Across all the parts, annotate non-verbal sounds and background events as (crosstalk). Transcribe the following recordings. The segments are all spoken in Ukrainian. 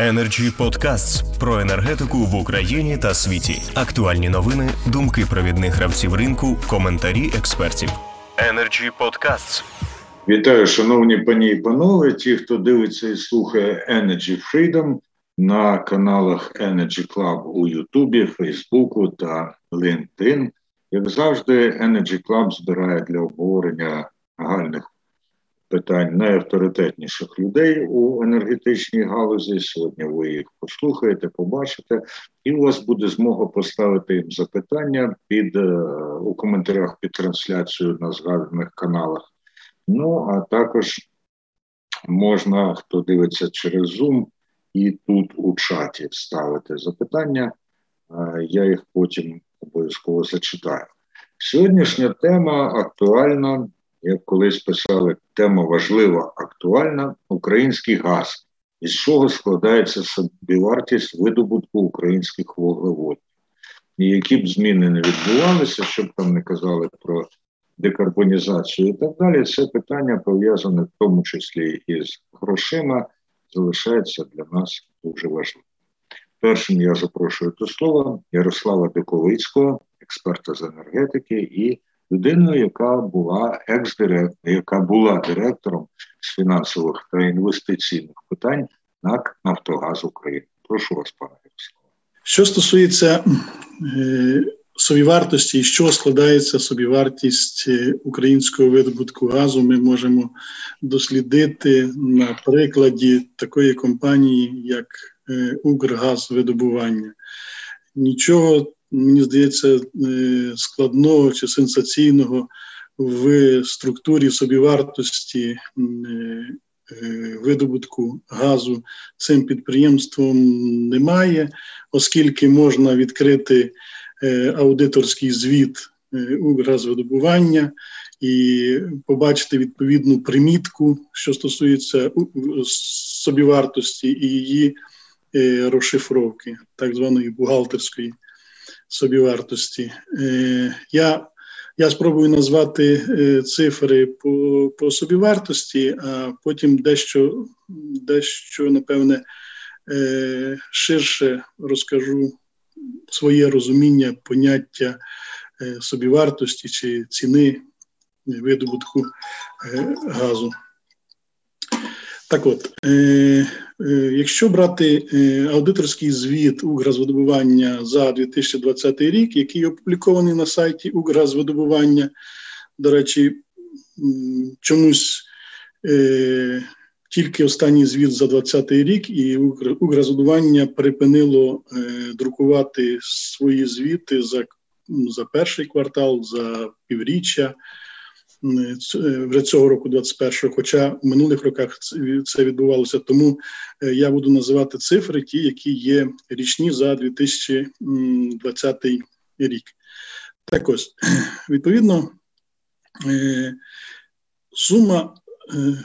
Energy Podcasts про енергетику в Україні та світі. Актуальні новини, думки провідних гравців ринку, коментарі експертів. Energy Podcasts. Вітаю, шановні пані і панове. Ті, хто дивиться і слухає Energy Freedom на каналах Energy Club у Ютубі, Фейсбуку та LinkedIn. Як завжди, Energy Club збирає для обговорення гальних питань найавторитетніших людей у енергетичній галузі. Сьогодні ви їх послухаєте, побачите, і у вас буде змога поставити їм запитання під е, у коментарях під трансляцією на згаданих каналах. Ну а також можна, хто дивиться через Zoom, і тут у чаті ставити запитання. Е, я їх потім обов'язково зачитаю. Сьогоднішня тема актуальна як колись писали, тема важлива, актуальна український газ, із чого складається собівартість видобутку українських вуглеводів. І які б зміни не відбувалися, щоб там не казали про декарбонізацію і так далі, це питання пов'язане в тому числі із грошима, залишається для нас дуже важливим. Першим я запрошую до слова Ярослава Диковицького, експерта з енергетики і людиною, яка була екс-директором, яка була директором з фінансових та інвестиційних питань НАК Нафтогаз України. Прошу вас, пане Ярославе. Що стосується е, собівартості і що складається собівартість е, українського видобутку газу, ми можемо дослідити на прикладі такої компанії, як е, Укргазвидобування. Нічого мені здається, е, складного чи сенсаційного в структурі собівартості е, е, видобутку газу цим підприємством немає, оскільки можна відкрити аудиторський звіт Укргазвидобування і побачити відповідну примітку, що стосується собівартості і її розшифровки, так званої бухгалтерської собівартості. Е, я я спробую назвати е, цифри по по собівартості, а потім дещо, дещо напевне, е, ширше розкажу своє розуміння поняття собівартості чи ціни видобутку газу. Так от, е, е, якщо брати е, аудиторський звіт Укргазвидобування за 2020 рік, який опублікований на сайті Укргазвидобування, до речі, чомусь е, тільки останній звіт за 2020 рік, і Укргазвидобування припинило е, друкувати свої звіти за, за перший квартал, за півріччя. Е, вже цього року, 21-го, хоча в минулих роках це відбувалося. Тому е, я буду називати цифри, ті, які є річні за 2020 рік. Так ось (clears throat) відповідно е, сума Е,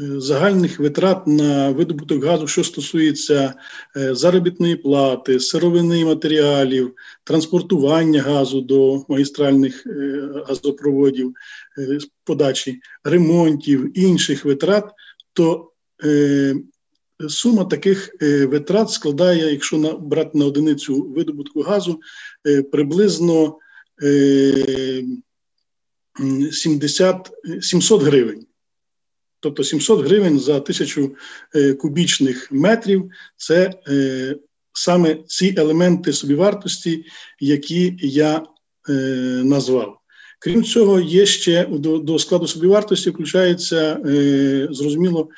загальних витрат на видобуток газу, що стосується е, заробітної плати, сировини матеріалів, транспортування газу до магістральних е, газопроводів, подачі ремонтів інших витрат, то сума таких витрат складає, якщо брати на одиницю видобутку газу, приблизно 70, 700 гривень. Тобто 700 гривень за тисячу е, кубічних метрів це е, саме ці елементи собівартості, які я е, назвав. Крім цього, є ще до до складу собівартості включається зрозуміло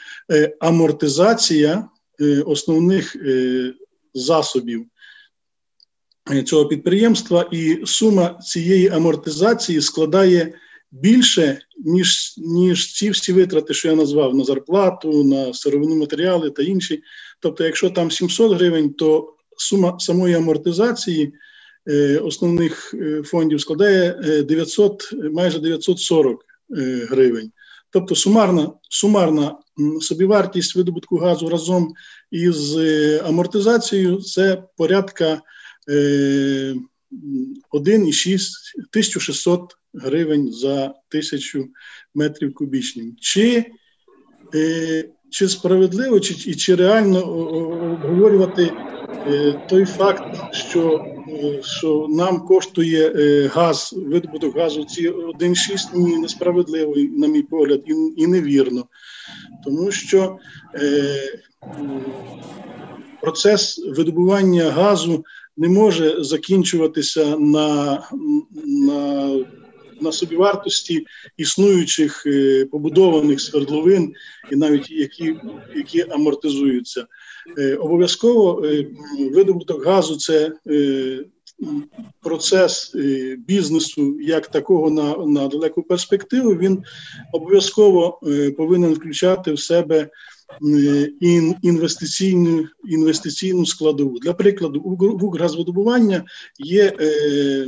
амортизація основних засобів цього підприємства, і сума цієї амортизації складає більше, ніж ніж ці всі витрати, що я назвав на зарплату, на сировину матеріали та інші. Тобто, якщо там 700 гривень, то сума самої амортизації е, основних е, фондів складає 900, е, майже 940 е, гривень. Тобто сумарна сумарна собівартість видобутку газу разом із амортизацією це порядка 1,6 1600 гривень за тисячу метрів кубічних. Чи е, чи справедливо, чи чи реально обговорювати той факт, що що нам коштує газ, видобуток газу ці 1,6 ні, несправедливо, на мій погляд, і, і невірно, тому що процес видобування газу не може закінчуватися на на, на собівартості існуючих е, побудованих свердловин, і навіть які які амортизуються. Е, обов'язково е, видобуток газу це процес бізнесу як такого на на далеку перспективу. Він обов'язково повинен включати в себе інвестиційну інвестиційну складову. Для прикладу, Укргазвидобування є е,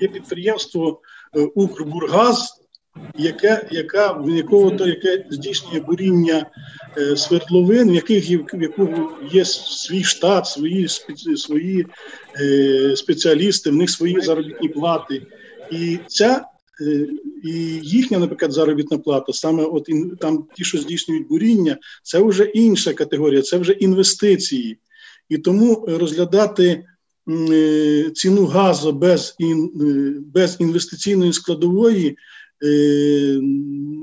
є підприємство е, Укрбургаз, яке яка, в якого то яке здійснює буріння е, свердловин, в яких в якого є свій штат, свої свої спеціалісти, в них свої заробітні плати. І ця Е, і їхня, наприклад, заробітна плата, саме от там ті, що здійснюють буріння, це вже інша категорія, це вже інвестиції. І тому розглядати е, ціну газу без е, без інвестиційної складової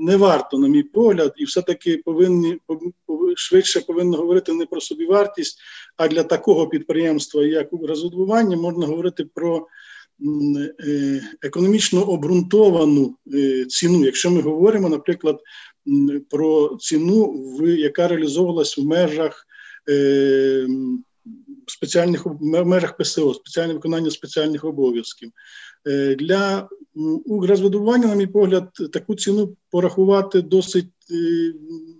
не варто, на мій погляд, і все-таки повинні швидше повинно говорити не про собівартість, а для такого підприємства, як розвидування, можна говорити про Е, економічно обґрунтовану е, ціну. Якщо ми говоримо, наприклад, про ціну, яка реалізовувалась в межах е, спеціальних в межах ПСО, спеціальне виконання спеціальних обов'язків. Для Укргазвидобування, на мій погляд, таку ціну порахувати досить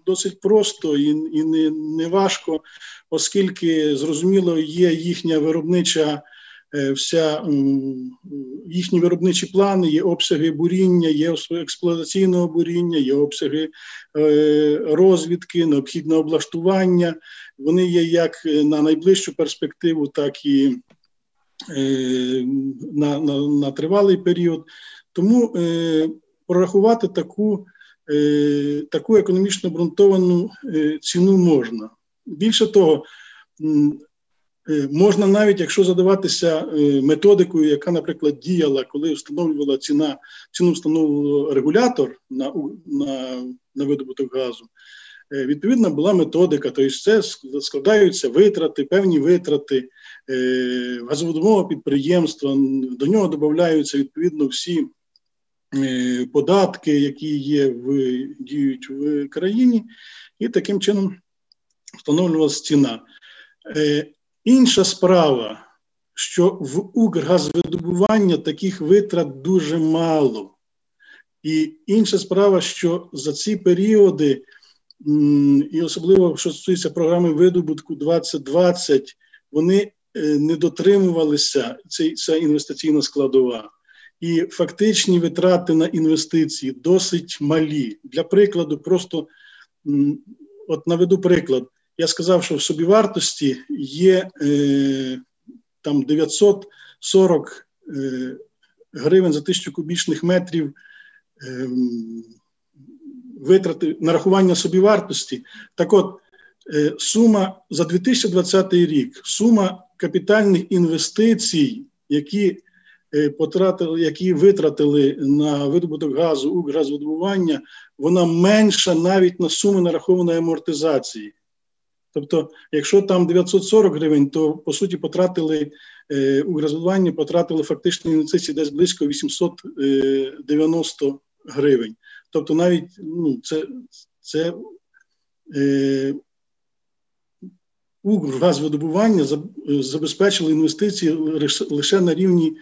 досить просто і і не, не важко, оскільки зрозуміло є їхня виробнича Е, вся їхні виробничі плани, є обсяги буріння, є експлуатаційного буріння, є обсяги е, розвідки, необхідне облаштування. Вони є як на найближчу перспективу, так і е, на, на, на тривалий період. Тому прорахувати таку. Таку економічно обґрунтовану ціну можна. Більше того, Е, можна навіть, якщо задаватися е, методикою, яка, наприклад, діяла, коли встановлювала ціна, ціну встановлював регулятор на на, на видобуток газу, е, відповідна була методика, тобто це складаються витрати, певні витрати газоводомового підприємства, до нього додаються відповідно всі податки, які є в діють в країні, і таким чином встановлювалася ціна. Інша справа, що в Укргазвидобування таких витрат дуже мало. І інша справа, що за ці періоди, і особливо що стосується програми видобутку 2020, вони е, не дотримувалися ця інвестиційна складова. І фактичні витрати на інвестиції досить малі. Для прикладу, просто от наведу приклад я сказав, що в собівартості є е, там 940 е, гривень за тисячу кубічних метрів е, витрати нарахування собівартості. Так от, е, сума за 2020 рік, сума капітальних інвестицій, які е, потратили, які витратили на видобуток газу у газовидобування, вона менша навіть на суму нарахованої амортизації. Тобто, якщо там 940 гривень, то по суті потратили е, у розвиванні, потратили фактично інвестиції десь близько 890 е, гривень. Тобто, навіть ну, це це е, Укргазвидобування забезпечили інвестиції лише на рівні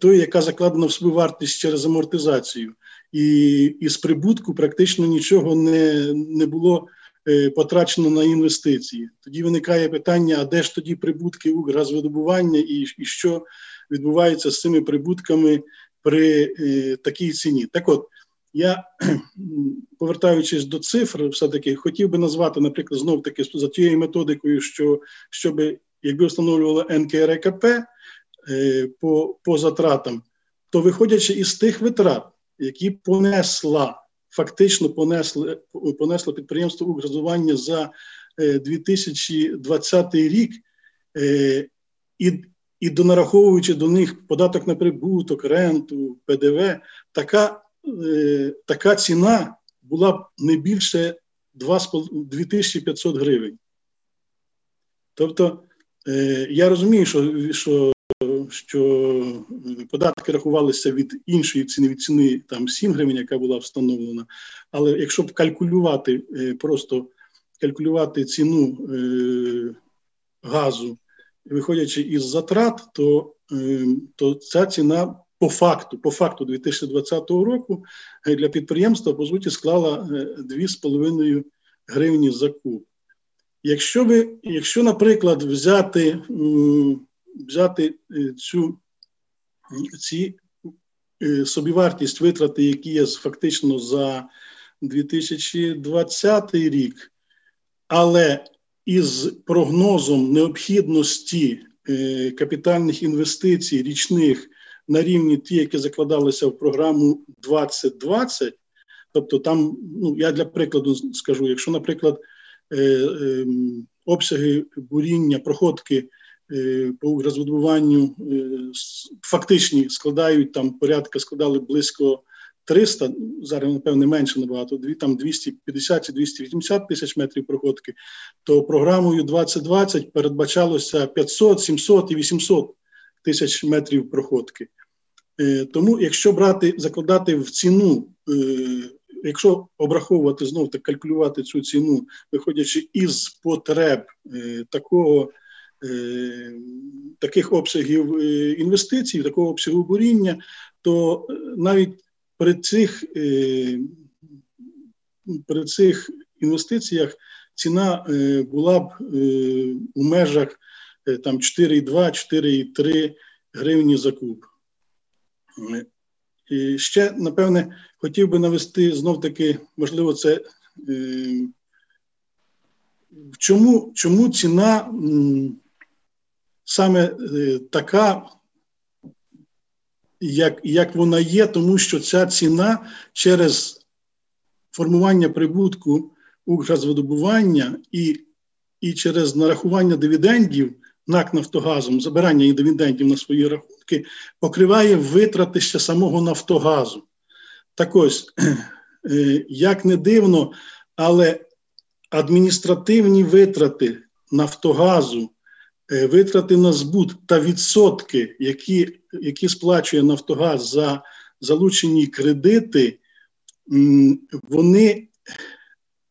тої, яка закладена в свою вартість через амортизацію, і із прибутку практично нічого не, не було. Е, потрачено на інвестиції. Тоді виникає питання: а де ж тоді прибутки Укргазвидобування і, і що відбувається з цими прибутками при е, такій ціні? Так от. Я, (clears throat) повертаючись до цифр, все-таки хотів би назвати, наприклад, знов таки за тією методикою, що щоб якби встановлювало НКРКП е, по по затратам, то виходячи із тих витрат, які понесла фактично понесли понесло підприємство Укргазування за 2020 рік і і донараховуючи до них податок на прибуток, ренту, ПДВ, така така ціна була б не більше 2500 гривень. Тобто, я розумію, що що що податки рахувалися від іншої ціни від ціни там 7 гривень, яка була встановлена. Але якщо б калькулювати, е, просто калькулювати ціну е, газу, виходячи із затрат, то е, то ця ціна по факту, по факту 2020 року для підприємства по суті склала 2,5 гривні за куб. Якщо ви, якщо, наприклад, взяти взяти е, цю ці е, собівартість витрати, які є фактично за 2020 рік, але із прогнозом необхідності е, капітальних інвестицій річних на рівні ті, які закладалися в програму 2020, тобто там, ну я для прикладу скажу, якщо, наприклад, ем, обсяги буріння, проходки по укргазвидобуванню е, фактичні складають там порядка, складали близько 300, зараз, напевне, менше набагато, там 250 чи 280 тисяч метрів проходки, то програмою 2020 передбачалося 500, 700 і 800 тисяч метрів проходки. Е, тому, якщо брати, закладати в ціну, якщо обраховувати знов так калькулювати цю ціну, виходячи із потреб такого Е, таких обсягів е, інвестицій, такого обсягу буріння, то е, навіть при цих при цих інвестиціях ціна була б у межах там 4,2-4,3 гривні за куб. І ще, напевне, хотів би навести знов таки, можливо, це чому чому ціна саме е, така, як як вона є, тому що ця ціна через формування прибутку Укргазвидобування і і через нарахування дивідендів НАК Нафтогазом, забирання дивідендів на свої рахунки, покриває витрати ще самого Нафтогазу. Так ось, (clears throat) е, як не дивно, але адміністративні витрати Нафтогазу витрати на збут та відсотки, які які сплачує Нафтогаз за залучені кредити, вони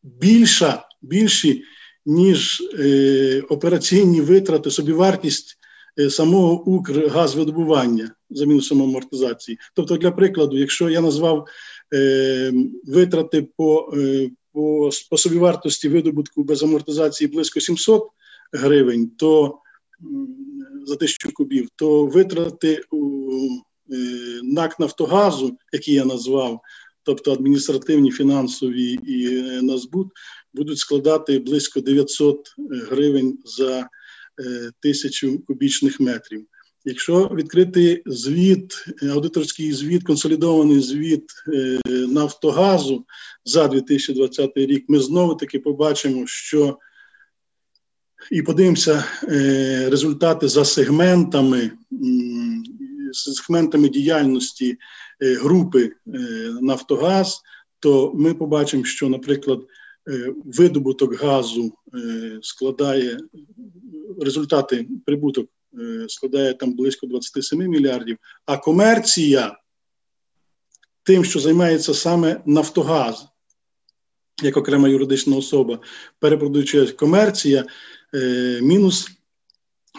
більша, більші, ніж е, операційні витрати, собівартість е, самого Укргазвидобування за мінусом амортизації. Тобто, для прикладу, якщо я назвав е, витрати по, е, по, по собівартості видобутку без амортизації близько 700 гривень, то за тисячу кубів, то витрати е, НАК Нафтогазу, які я назвав, тобто адміністративні, фінансові і е, на збут, будуть складати близько 900 гривень за е, тисячу кубічних метрів. Якщо відкрити звіт, аудиторський звіт, консолідований звіт Нафтогазу за 2020 рік, ми знову таки побачимо, що і подивимося е, результати за сегментами сегментами діяльності е, групи е, Нафтогаз, то ми побачимо, що, наприклад, видобуток газу складає результати прибуток складає там близько 27 мільярдів, а комерція тим, що займається саме Нафтогаз, як окрема юридична особа, перепродаючи комерція, мінус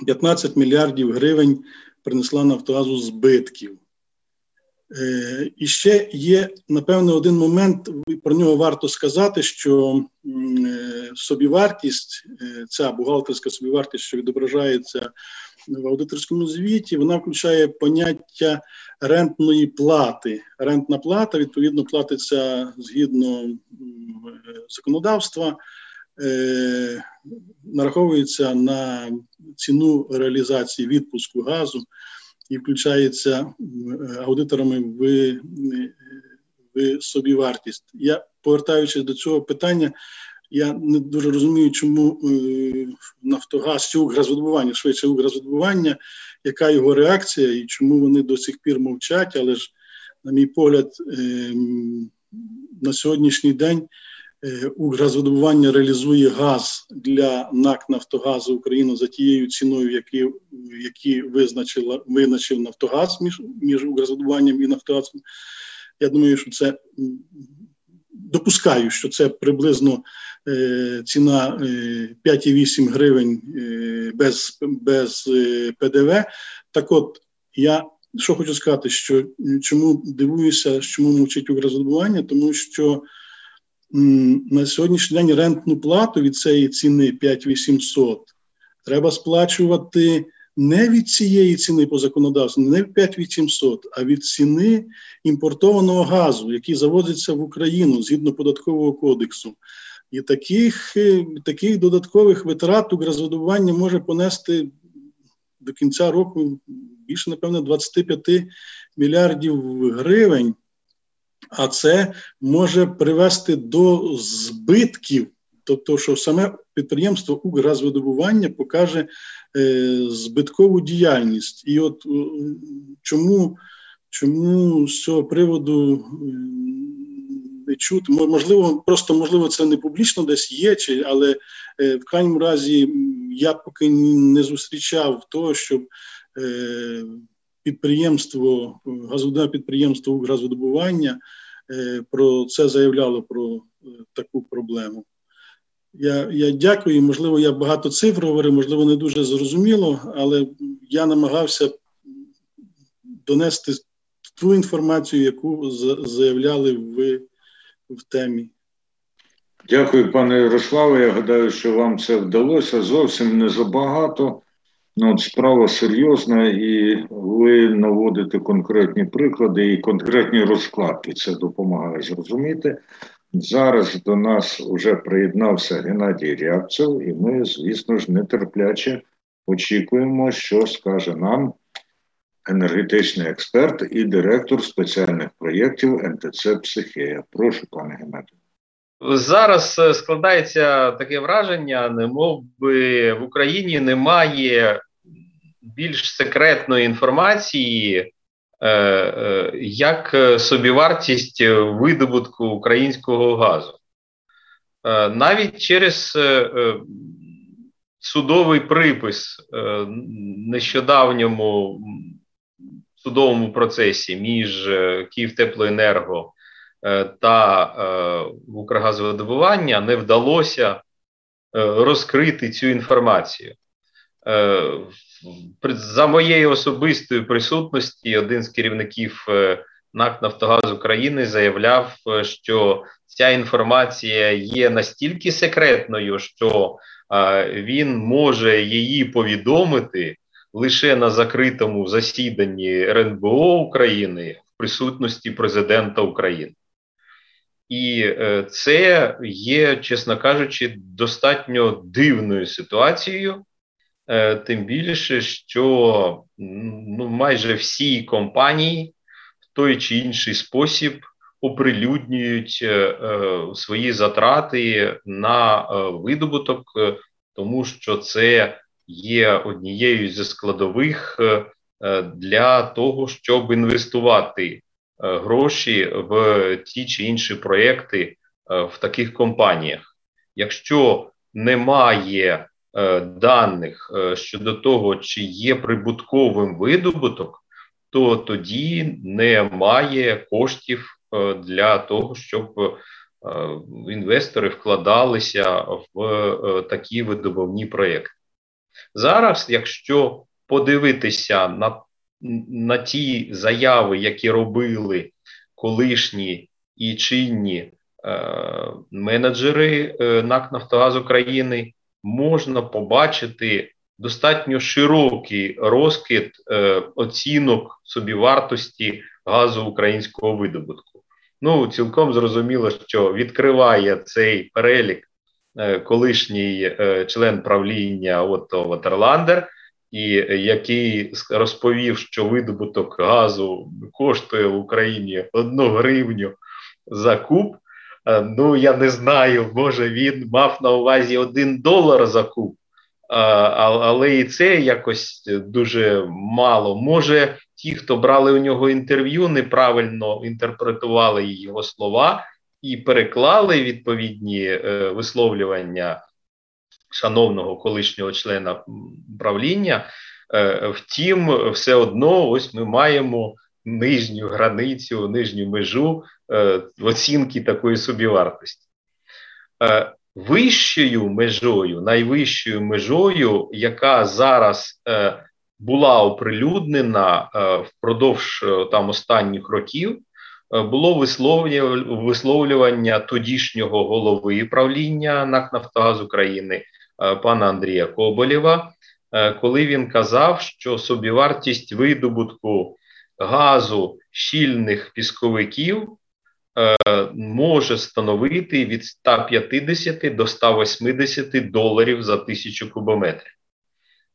15 мільярдів гривень принесла Нафтогазу збитків. Е, і ще є, напевно, один момент, про нього варто сказати, що е, собівартість, ця бухгалтерська собівартість, що відображається в аудиторському звіті, вона включає поняття рентної плати. Рентна плата, відповідно, платиться згідно законодавства е, нараховується на ціну реалізації відпуску газу і включається аудиторами в, в собівартість. Я повертаючись до цього питання, я не дуже розумію, чому е, Нафтогаз чи Укргазвидобування, швидше Укргазвидобування, яка його реакція і чому вони до сих пір мовчать, але ж, на мій погляд, е, на сьогоднішній день е, Укргазвидобування реалізує газ для НАК Нафтогазу України за тією ціною, які які визначила, визначив Нафтогаз між між Укргазвидобуванням і Нафтогазом. Я думаю, що це допускаю, що це приблизно е, ціна е, 5,8 гривень е, без без е, ПДВ. Так от я що хочу сказати, що чому дивуюся, чому мовчить Укрзадобування, тому що на сьогоднішній день рентну плату від цієї ціни 5800 треба сплачувати не від цієї ціни по законодавству, не 5800, а від ціни імпортованого газу, який завозиться в Україну згідно податкового кодексу. І таких е, таких додаткових витрат укрзадобування може понести до кінця року більше, напевно, 25 мільярдів гривень. А це може привести до збитків Тобто, що саме підприємство Укргазвидобування покаже е, збиткову діяльність. І от е, чому чому з цього приводу е, не чути? Можливо, просто можливо, це не публічно десь є, чи, але е, в крайньому разі я поки не зустрічав того, щоб е, підприємство, газове підприємство Укргазвидобування е, про це заявляло про таку проблему. Я я дякую. Можливо, я багато цифр говорив, можливо, не дуже зрозуміло, але я намагався донести ту інформацію, яку заявляли ви в темі. Дякую, пане Ярославе. Я гадаю, що вам це вдалося зовсім не забагато. Ну, от Справа серйозна, і ви наводите конкретні приклади і конкретні розкладки. Це допомагає зрозуміти. Зараз до нас вже приєднався Геннадій Рябцев, і ми, звісно ж, нетерпляче очікуємо, що скаже нам енергетичний експерт і директор спеціальних проєктів НТЦ Психея. Прошу, пане Геннадію. Зараз е, складається таке враження, немов би в Україні немає більш секретної інформації Е, е, як собівартість видобутку українського газу. Е, навіть через судовий припис нещодавньому судовому процесі між Київтеплоенерго та Укргазвидобування не вдалося розкрити цю інформацію за моєї особистої присутності один з керівників е, НАК Нафтогаз України заявляв, е, що ця інформація є настільки секретною, що він може її повідомити лише на закритому засіданні РНБО України в присутності президента України. І е, це є, чесно кажучи, достатньо дивною ситуацією, Е, тим більше, що ну, майже всі компанії в той чи інший спосіб оприлюднюють е, е, свої затрати на видобуток, тому що це є однією зі складових для того, щоб інвестувати гроші в ті чи інші проекти в таких компаніях. Якщо немає Е, даних е, щодо того, чи є прибутковим видобуток, то тоді немає коштів е, для того, щоб інвестори вкладалися в такі видобувні проєкти. Зараз, якщо подивитися на на ті заяви, які робили колишні і чинні е, менеджери е, НАК Нафтогаз України, можна побачити достатньо широкий розкид е, оцінок собівартості газу українського видобутку. Ну, цілком зрозуміло, що відкриває цей перелік е, колишній е, член правління Отто Ватерландер, і який розповів, що видобуток газу коштує в Україні одну гривню за куб. Ну, я не знаю, може він мав на увазі один долар за куб, але і це якось дуже мало. Може, ті, хто брали у нього інтерв'ю, неправильно інтерпретували його слова і переклали відповідні е, висловлювання шановного колишнього члена правління. Е, втім, все одно, ось ми маємо нижню границю, нижню межу е, оцінки такої собівартості. Е, вищою межою, найвищою межою, яка зараз е, була оприлюднена е, впродовж там останніх років, було висловлювання тодішнього голови правління НАК Нафтогаз України пана Андрія Коболєва, коли він казав, що собівартість видобутку газу щільних пісковиків може становити від 150 до 180 доларів за тисячу кубометрів.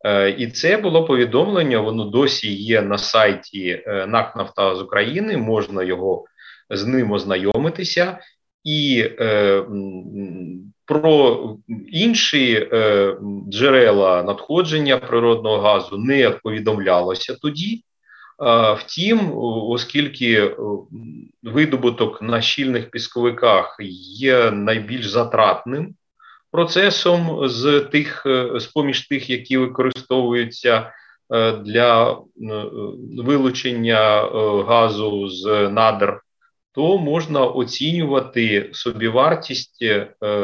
Е, і це було повідомлення. Воно досі є на сайті е, НАК «Нафтогаз України. Можна його з ним ознайомитися, і е, про інші е, джерела надходження природного газу не повідомлялося тоді. Втім, оскільки видобуток на щільних пісковиках є найбільш затратним процесом з тих, е, з поміж тих, які використовуються е, для е, вилучення газу з надр, то можна оцінювати собівартість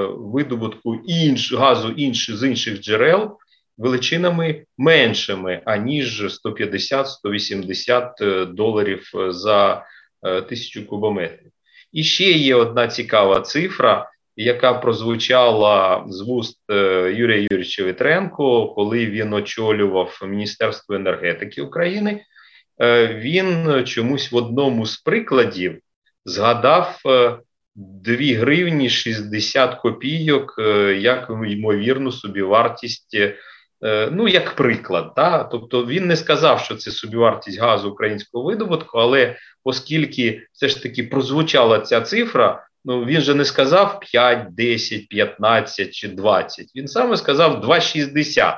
видобутку інш, газу інш, з інших джерел величинами меншими, аніж 150-180 доларів за тисячу кубометрів. І ще є одна цікава цифра яка прозвучала з вуст е, Юрія Юрійовича Вітренко, коли він очолював Міністерство енергетики України. Е, він чомусь в одному з прикладів згадав 2 е, гривні 60 копійок як ймовірну собівартість. Ну, як приклад, да? тобто він не сказав, що це собівартість газу українського видобутку, але оскільки все ж таки прозвучала ця цифра, Ну він же не сказав 5, 10, 15 чи 20. Він саме сказав 2,60.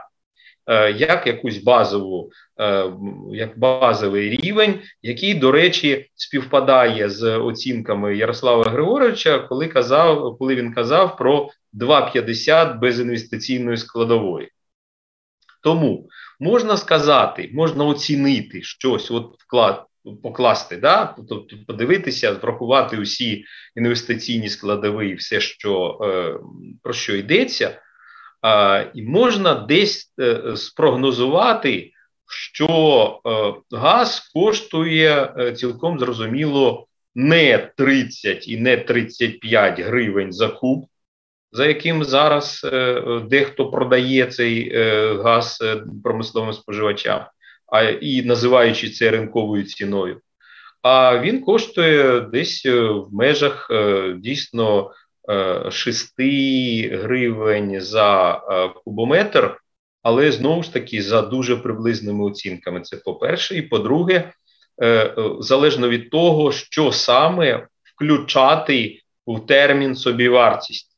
Е, як якусь базову, е, як базовий рівень, який, до речі, співпадає з оцінками Ярослава Григоровича, коли казав, коли він казав про 2,50 без інвестиційної складової. Тому можна сказати, можна оцінити щось, от вклад покласти, да? тобто подивитися, врахувати усі інвестиційні складові і все, що, е, про що йдеться, і можна десь е, спрогнозувати, що е, газ коштує цілком зрозуміло не 30 і не 35 гривень за куб. За яким зараз е, дехто продає цей е, газ е, промисловим споживачам, а і називаючи це ринковою ціною. А він коштує десь в межах дійсно 6 е, гривень за кубометр, але знову ж таки за дуже приблизними оцінками. Це по-перше, і по-друге, залежно від того, що саме включати в термін собівартість.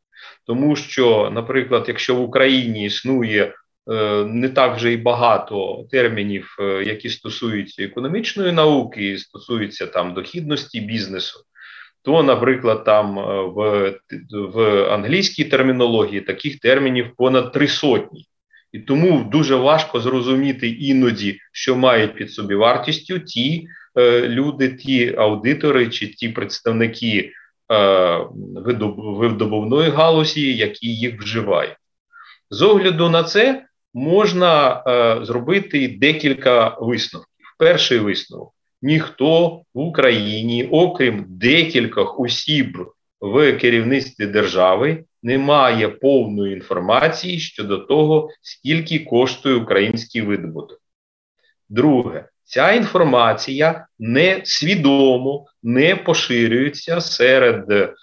Тому що, наприклад, якщо в Україні існує Е, не так вже і багато термінів, е, які стосуються економічної науки, стосуються там дохідності бізнесу. То, наприклад, там е, в в англійській термінології таких термінів понад три сотні, і тому дуже важко зрозуміти іноді, що мають під собі вартістю ті е, люди, ті аудитори чи ті представники видобувної галузі, які їх вживають. З огляду на це можна е, зробити декілька висновків. Перший висновок: ніхто в Україні, окрім декількох осіб в керівництві держави, не має повної інформації щодо того, скільки коштує український видобуток. Друге, ця інформація не свідомо не поширюється серед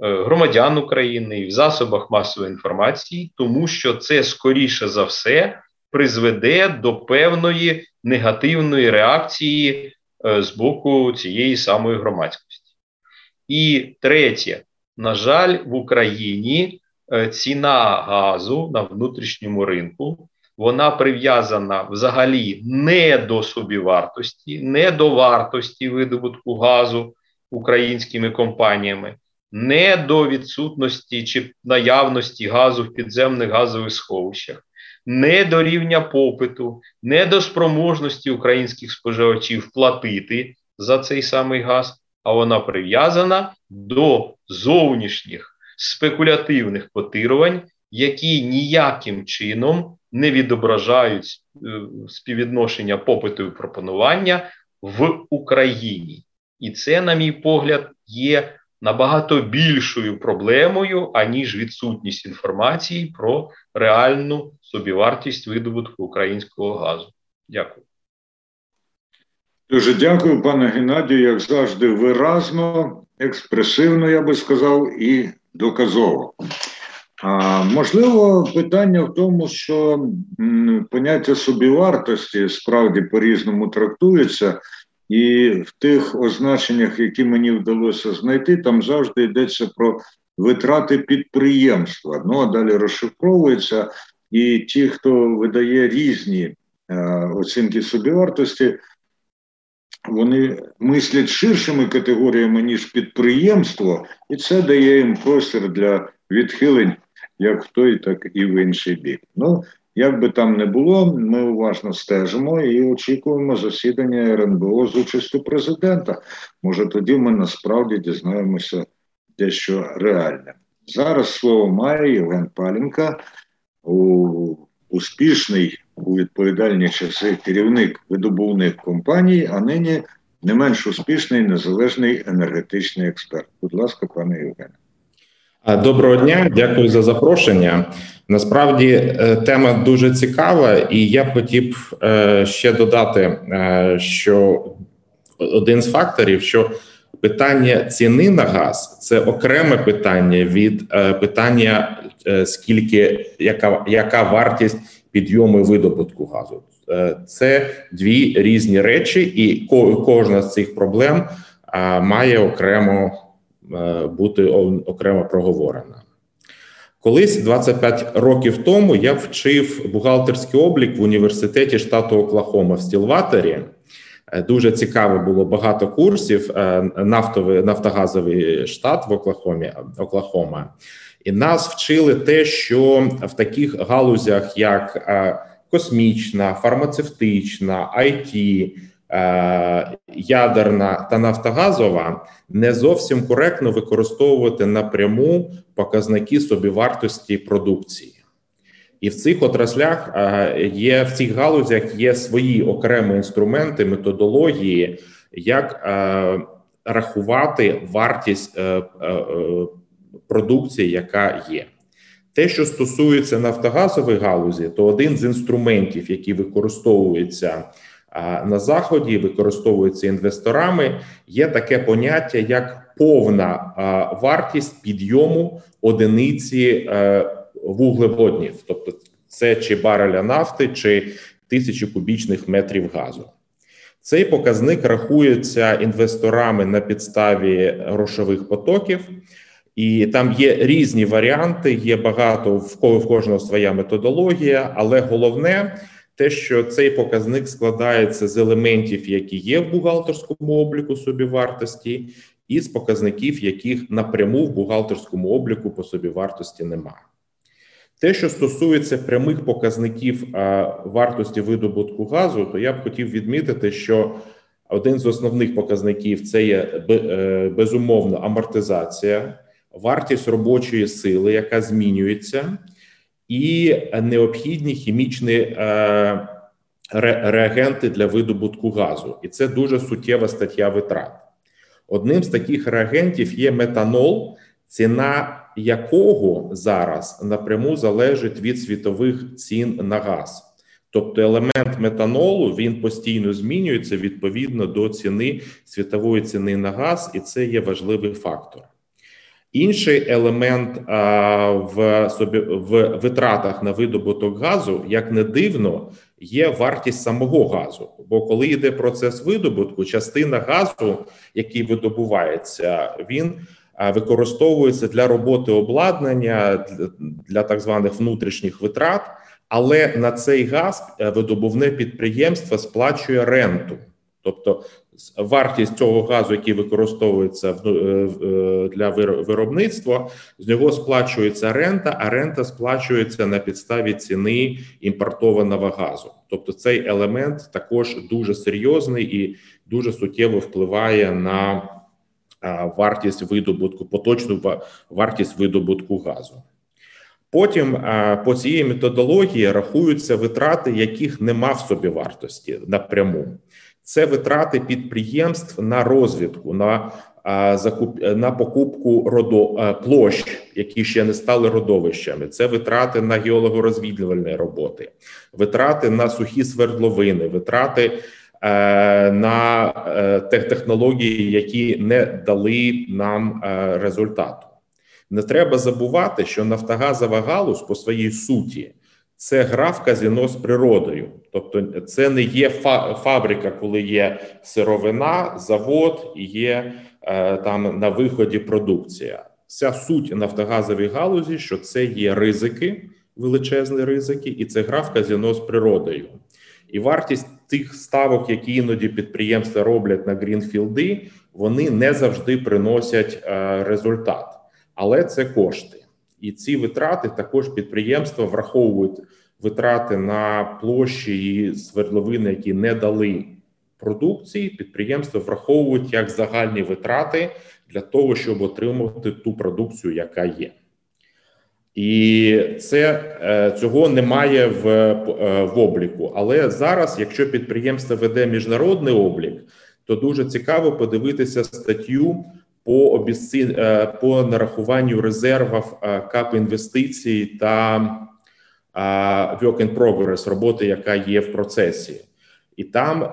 Е, громадян України в засобах масової інформації, тому що це скоріше за все призведе до певної негативної реакції е, з боку цієї самої громадськості. І третє, На жаль, в Україні е, ціна газу на внутрішньому ринку вона прив'язана взагалі не до собівартості, не до вартості видобутку газу українськими компаніями, не до відсутності чи наявності газу в підземних газових сховищах, не до рівня попиту, не до спроможності українських споживачів платити за цей самий газ, а вона прив'язана до зовнішніх спекулятивних котирувань, які ніяким чином не відображають е, співвідношення попиту і пропонування в Україні. І це, на мій погляд, є набагато більшою проблемою, аніж відсутність інформації про реальну собівартість видобутку українського газу. Дякую. Дуже дякую, пане Геннадію. Як завжди, виразно, експресивно, я би сказав, і доказово. А, Можливо, питання в тому, що поняття собівартості справді по-різному трактується, і в тих означеннях, які мені вдалося знайти, там завжди йдеться про витрати підприємства. Ну а далі розшифровується, і ті, хто видає різні е, оцінки собівартості, вони мислять ширшими категоріями, ніж підприємство, і це дає їм простір для відхилень як в той, так і в інший бік. Ну, як би там не було, ми уважно стежимо і очікуємо засідання РНБО з участю президента. Може, тоді ми насправді дізнаємося дещо реальне. Зараз слово має Євген Палінка, успішний у відповідальні часи керівник видобувних компаній, а нині не менш успішний незалежний енергетичний експерт. Будь ласка, пане Євгене. Доброго дня, дякую за запрошення. Насправді е, тема дуже цікава, і я хотів е, ще додати, е, що один з факторів, що питання ціни на газ це окреме питання від питання скільки яка яка вартість підйому видобутку газу. Це дві різні речі, і кожна з цих проблем має окремо. Е, бути окремо проговорена. Колись 25 років тому я вчив бухгалтерський облік в університеті штату Оклахома в Стілватері. Е, дуже цікаво було багато курсів. Е, нафтовий нафтогазовий штат в Оклахомі Оклахома. І нас вчили те, що в таких галузях, як космічна, фармацевтична, IT, ядерна та нафтогазова не зовсім коректно використовувати напряму показники собівартості продукції. І в цих отраслях е, є в цих галузях є свої окремі інструменти, методології, як е, рахувати вартість продукції, яка є. Те, що стосується нафтогазової галузі, то один з інструментів, який використовується на заході використовується інвесторами. Є таке поняття як повна вартість підйому одиниці е, вуглеводнів, тобто це чи бареля нафти, чи тисячі кубічних метрів газу. Цей показник рахується інвесторами на підставі грошових потоків, і там є різні варіанти. Є багато в кожного своя методологія, але головне те, що цей показник складається з елементів, які є в бухгалтерському обліку собівартості, і з показників, яких напряму в бухгалтерському обліку по собівартості немає. Те, що стосується прямих показників вартості видобутку газу, то я б хотів відмітити, що один з основних показників це є е, безумовно амортизація, вартість робочої сили, яка змінюється і необхідні хімічні е, реагенти для видобутку газу, і це дуже суттєва стаття витрат. Одним з таких реагентів є метанол, ціна якого зараз напряму залежить від світових цін на газ. Тобто елемент метанолу він постійно змінюється відповідно до ціни світової ціни на газ, і це є важливий фактор. Інший елемент а, в собі в витратах на видобуток газу, як не дивно, є вартість самого газу. Бо коли йде процес видобутку, частина газу, який видобувається, він використовується для роботи обладнання для так званих внутрішніх витрат, але на цей газ видобувне підприємство сплачує ренту, тобто вартість цього газу, який використовується для виробництва, з нього сплачується рента, а рента сплачується на підставі ціни імпортованого газу. Тобто, цей елемент також дуже серйозний і дуже суттєво впливає на вартість видобутку, поточну вартість видобутку газу. Потім по цієї методології рахуються витрати, яких нема в собі вартості напряму. Це витрати підприємств на розвідку, на закуп на покупку родо площ, які ще не стали родовищами. Це витрати на геологорозвідувальні роботи, витрати на сухі свердловини, витрати Е, на е, технології, які не дали нам е, результату. Не треба забувати, що нафтогазова галузь по своїй суті це гра в казіно з природою, тобто це не є фабрика, коли є сировина, завод і є там на виході продукція. Вся суть нафтогазової галузі, що це є ризики, величезні ризики, і це гра в казіно з природою. І вартість тих ставок, які іноді підприємства роблять на грінфілди, вони не завжди приносять е, результат, але це кошти, і ці витрати також підприємства враховують витрати на площі і свердловини, які не дали продукції. Підприємства враховують як загальні витрати для того, щоб отримати ту продукцію, яка є. І це е, цього немає в е, в обліку. Але зараз, якщо підприємство веде міжнародний облік, то дуже цікаво подивитися статтю по обіцці, е, по нарахуванню резервів кап інвестицій та work in progress, роботи, яка є в процесі, і там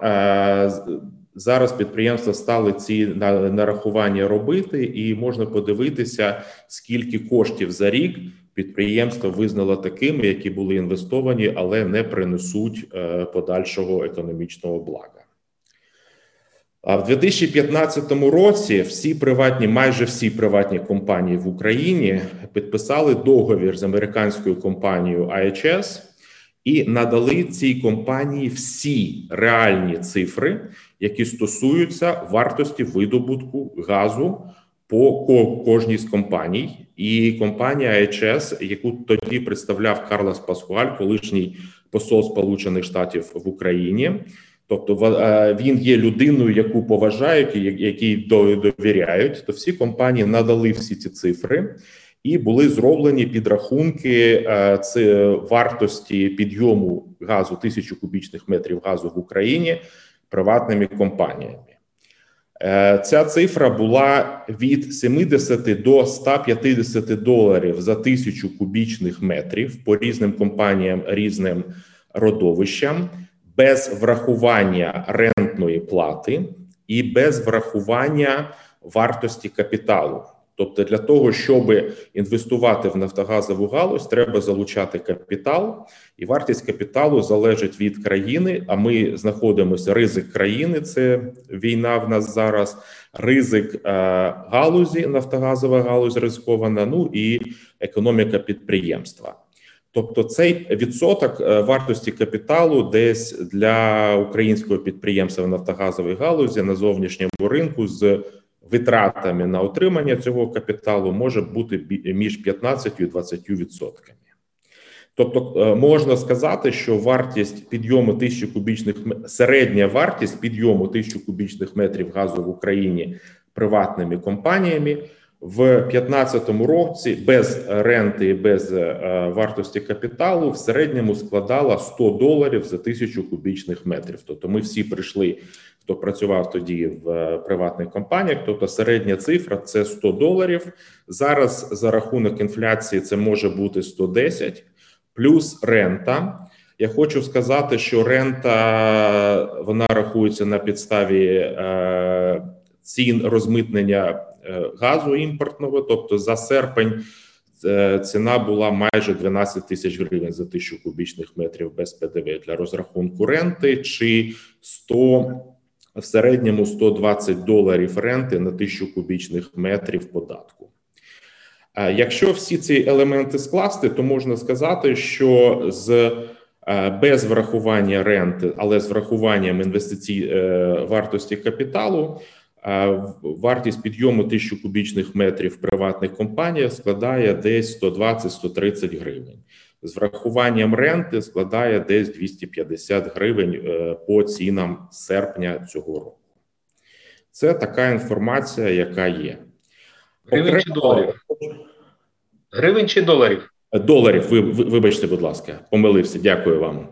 зараз підприємства стали ці нарахування робити, і можна подивитися, скільки коштів за рік підприємства визнала такими, які були інвестовані, але не принесуть е, подальшого економічного блага. А в 2015 році всі приватні, майже всі приватні компанії в Україні підписали договір з американською компанією IHS і надали цій компанії всі реальні цифри, які стосуються вартості видобутку газу по кожній з компаній. І компанія HS, яку тоді представляв Карлос Пасхуаль, колишній посол Сполучених Штатів в Україні. Тобто він є людиною, яку поважають, і якій довіряють. То всі компанії надали всі ці цифри, і були зроблені підрахунки це вартості підйому газу тисячу кубічних метрів газу в Україні приватними компаніями. Е, ця цифра була від 70 до 150 доларів за тисячу кубічних метрів по різним компаніям, різним родовищам, без врахування рентної плати і без врахування вартості капіталу. Тобто, для того, щоб інвестувати в нафтогазову галузь, треба залучати капітал, і вартість капіталу залежить від країни. А ми знаходимося ризик країни. Це війна в нас зараз, ризик е, галузі, нафтогазова галузь ризикована. Ну і економіка підприємства. Тобто, цей відсоток е, вартості капіталу, десь для українського підприємства в нафтогазовій галузі на зовнішньому ринку з витратами на отримання цього капіталу може бути між 15 і 20 відсотками. Тобто е, можна сказати, що вартість підйому тисячі кубічних середня вартість підйому тисячі кубічних метрів газу в Україні приватними компаніями в 2015 році без ренти і без е, вартості капіталу в середньому складала 100 доларів за тисячу кубічних метрів. Тобто, ми всі прийшли хто працював тоді в е, приватних компаніях. Тобто середня цифра це 100 доларів. Зараз за рахунок інфляції це може бути 110, плюс рента. Я хочу сказати, що рента вона рахується на підставі е, цін розмитнення газу імпортного, тобто за серпень. Е, ціна була майже 12 тисяч гривень за тисячу кубічних метрів без ПДВ для розрахунку ренти, чи 100 в середньому 120 доларів ренти на тисячу кубічних метрів податку. Якщо всі ці елементи скласти, то можна сказати, що з без врахування ренти, але з врахуванням інвестицій е, вартості капіталу, вартість підйому тисячу кубічних метрів в приватних компаніях складає десь 120-130 гривень. З врахуванням ренти складає десь 250 гривень е, по цінам серпня цього року. Це така інформація, яка є. Гривень чи доларів? Гривень чи доларів? Доларів, ви, вибачте, будь ласка, помилився. Дякую вам.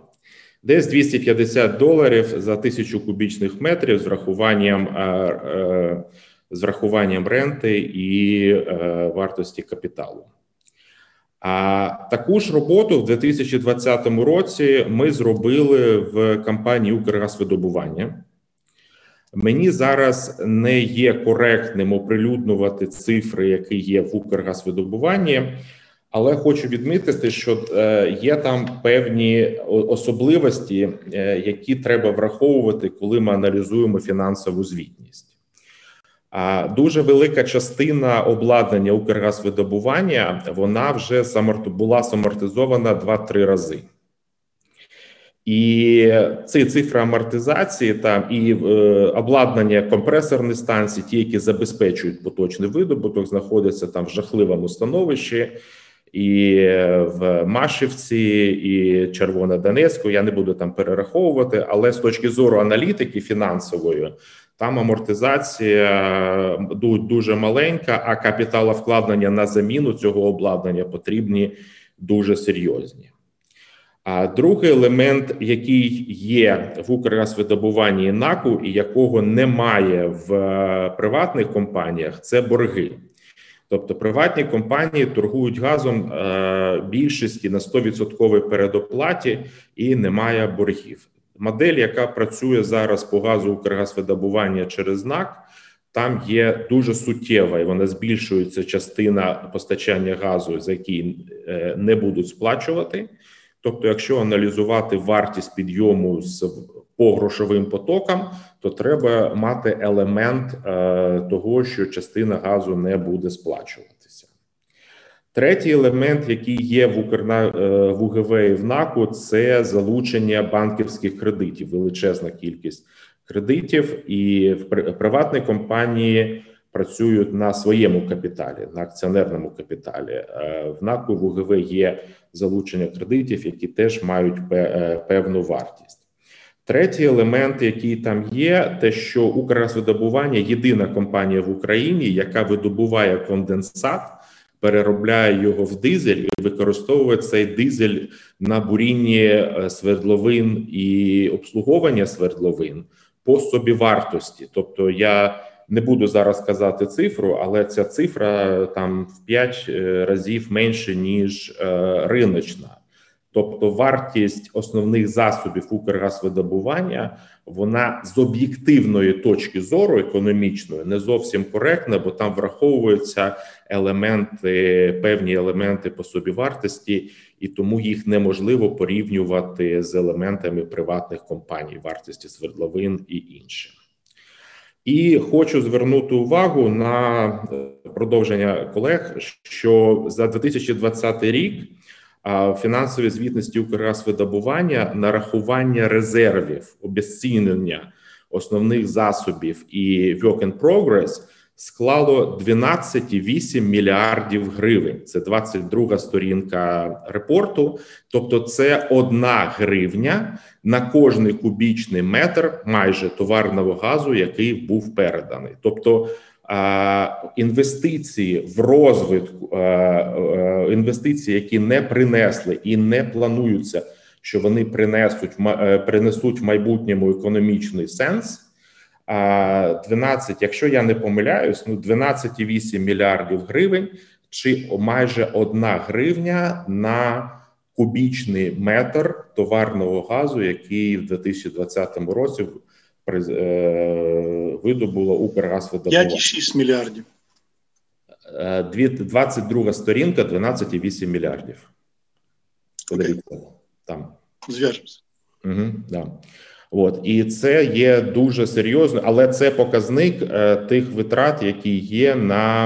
Десь 250 доларів за тисячу кубічних метрів з врахуванням е, е, з врахуванням ренти і е, вартості капіталу. А таку ж роботу в 2020 році ми зробили в компанії Укргазвидобування. Мені зараз не є коректним оприлюднювати цифри, які є в Укргазвидобуванні, але хочу відмітити, що е, є там певні особливості, е, які треба враховувати, коли ми аналізуємо фінансову звітність. А дуже велика частина обладнання Укргазвидобування вона вже була самортизована 2-3 рази. І ці цифри амортизації там і е, обладнання компресорних станцій, ті, які забезпечують поточний видобуток, знаходяться там в жахливому становищі і в Машівці, і Червонодонецьку. Я не буду там перераховувати, але з точки зору аналітики фінансової, там амортизація дуже маленька, а капіталовкладення на заміну цього обладнання потрібні дуже серйозні. А другий елемент, який є в Укргазвидобуванні НАКу, і якого немає в приватних компаніях, це борги. Тобто приватні компанії торгують газом е, більшості на 100% передоплаті і немає боргів. Модель, яка працює зараз по газу Укргазвидобування через НАК, там є дуже суттєва і вона збільшується частина постачання газу, за які е, не будуть сплачувати. Тобто, якщо аналізувати вартість підйому з по грошовим потокам, то треба мати елемент е, того, що частина газу не буде сплачуватися. Третій елемент, який є в Укрна е, в УГВ і в НАКу, це залучення банківських кредитів, величезна кількість кредитів, і в приватній компанії працюють на своєму капіталі, на акціонерному капіталі. Е, в НАКу в УГВ є залучення кредитів, які теж мають певну вартість. Третій елемент, який там є, те, що Укргазвидобування єдина компанія в Україні, яка видобуває конденсат, переробляє його в дизель і використовує цей дизель на бурінні е, свердловин і обслуговування свердловин по собі вартості. Тобто, я не буду зараз казати цифру, але ця цифра там в 5 е, разів менше ніж е, риночна. Тобто вартість основних засобів Укргазвидобування, вона з об'єктивної точки зору економічної не зовсім коректна, бо там враховуються елементи, певні елементи по собі вартості, і тому їх неможливо порівнювати з елементами приватних компаній, вартості свердловин і інше. І хочу звернути увагу на продовження колег, що за 2020 рік в фінансовій звітності Укргазвидобування нарахування резервів, обезцінення основних засобів і work in progress склало 12,8 мільярдів гривень. Це 22 сторінка репорту. Тобто, це одна гривня на кожний кубічний метр майже товарного газу, який був переданий. Тобто інвестиції в розвитку інвестиції, які не принесли і не плануються, що вони принесуть е, принесуть в майбутньому економічний сенс. 12, якщо я не помиляюсь, ну 12,8 мільярдів гривень, чи майже одна гривня на кубічний метр товарного газу, який в 2020 році Е, видобуло Укргазвидобування. 5,6 мільярдів. 22 е, сторінка, 12,8 мільярдів. Подивіться там. Зв'яжемося. Угу, да. От і це є дуже серйозно, але це показник е, тих витрат, які є на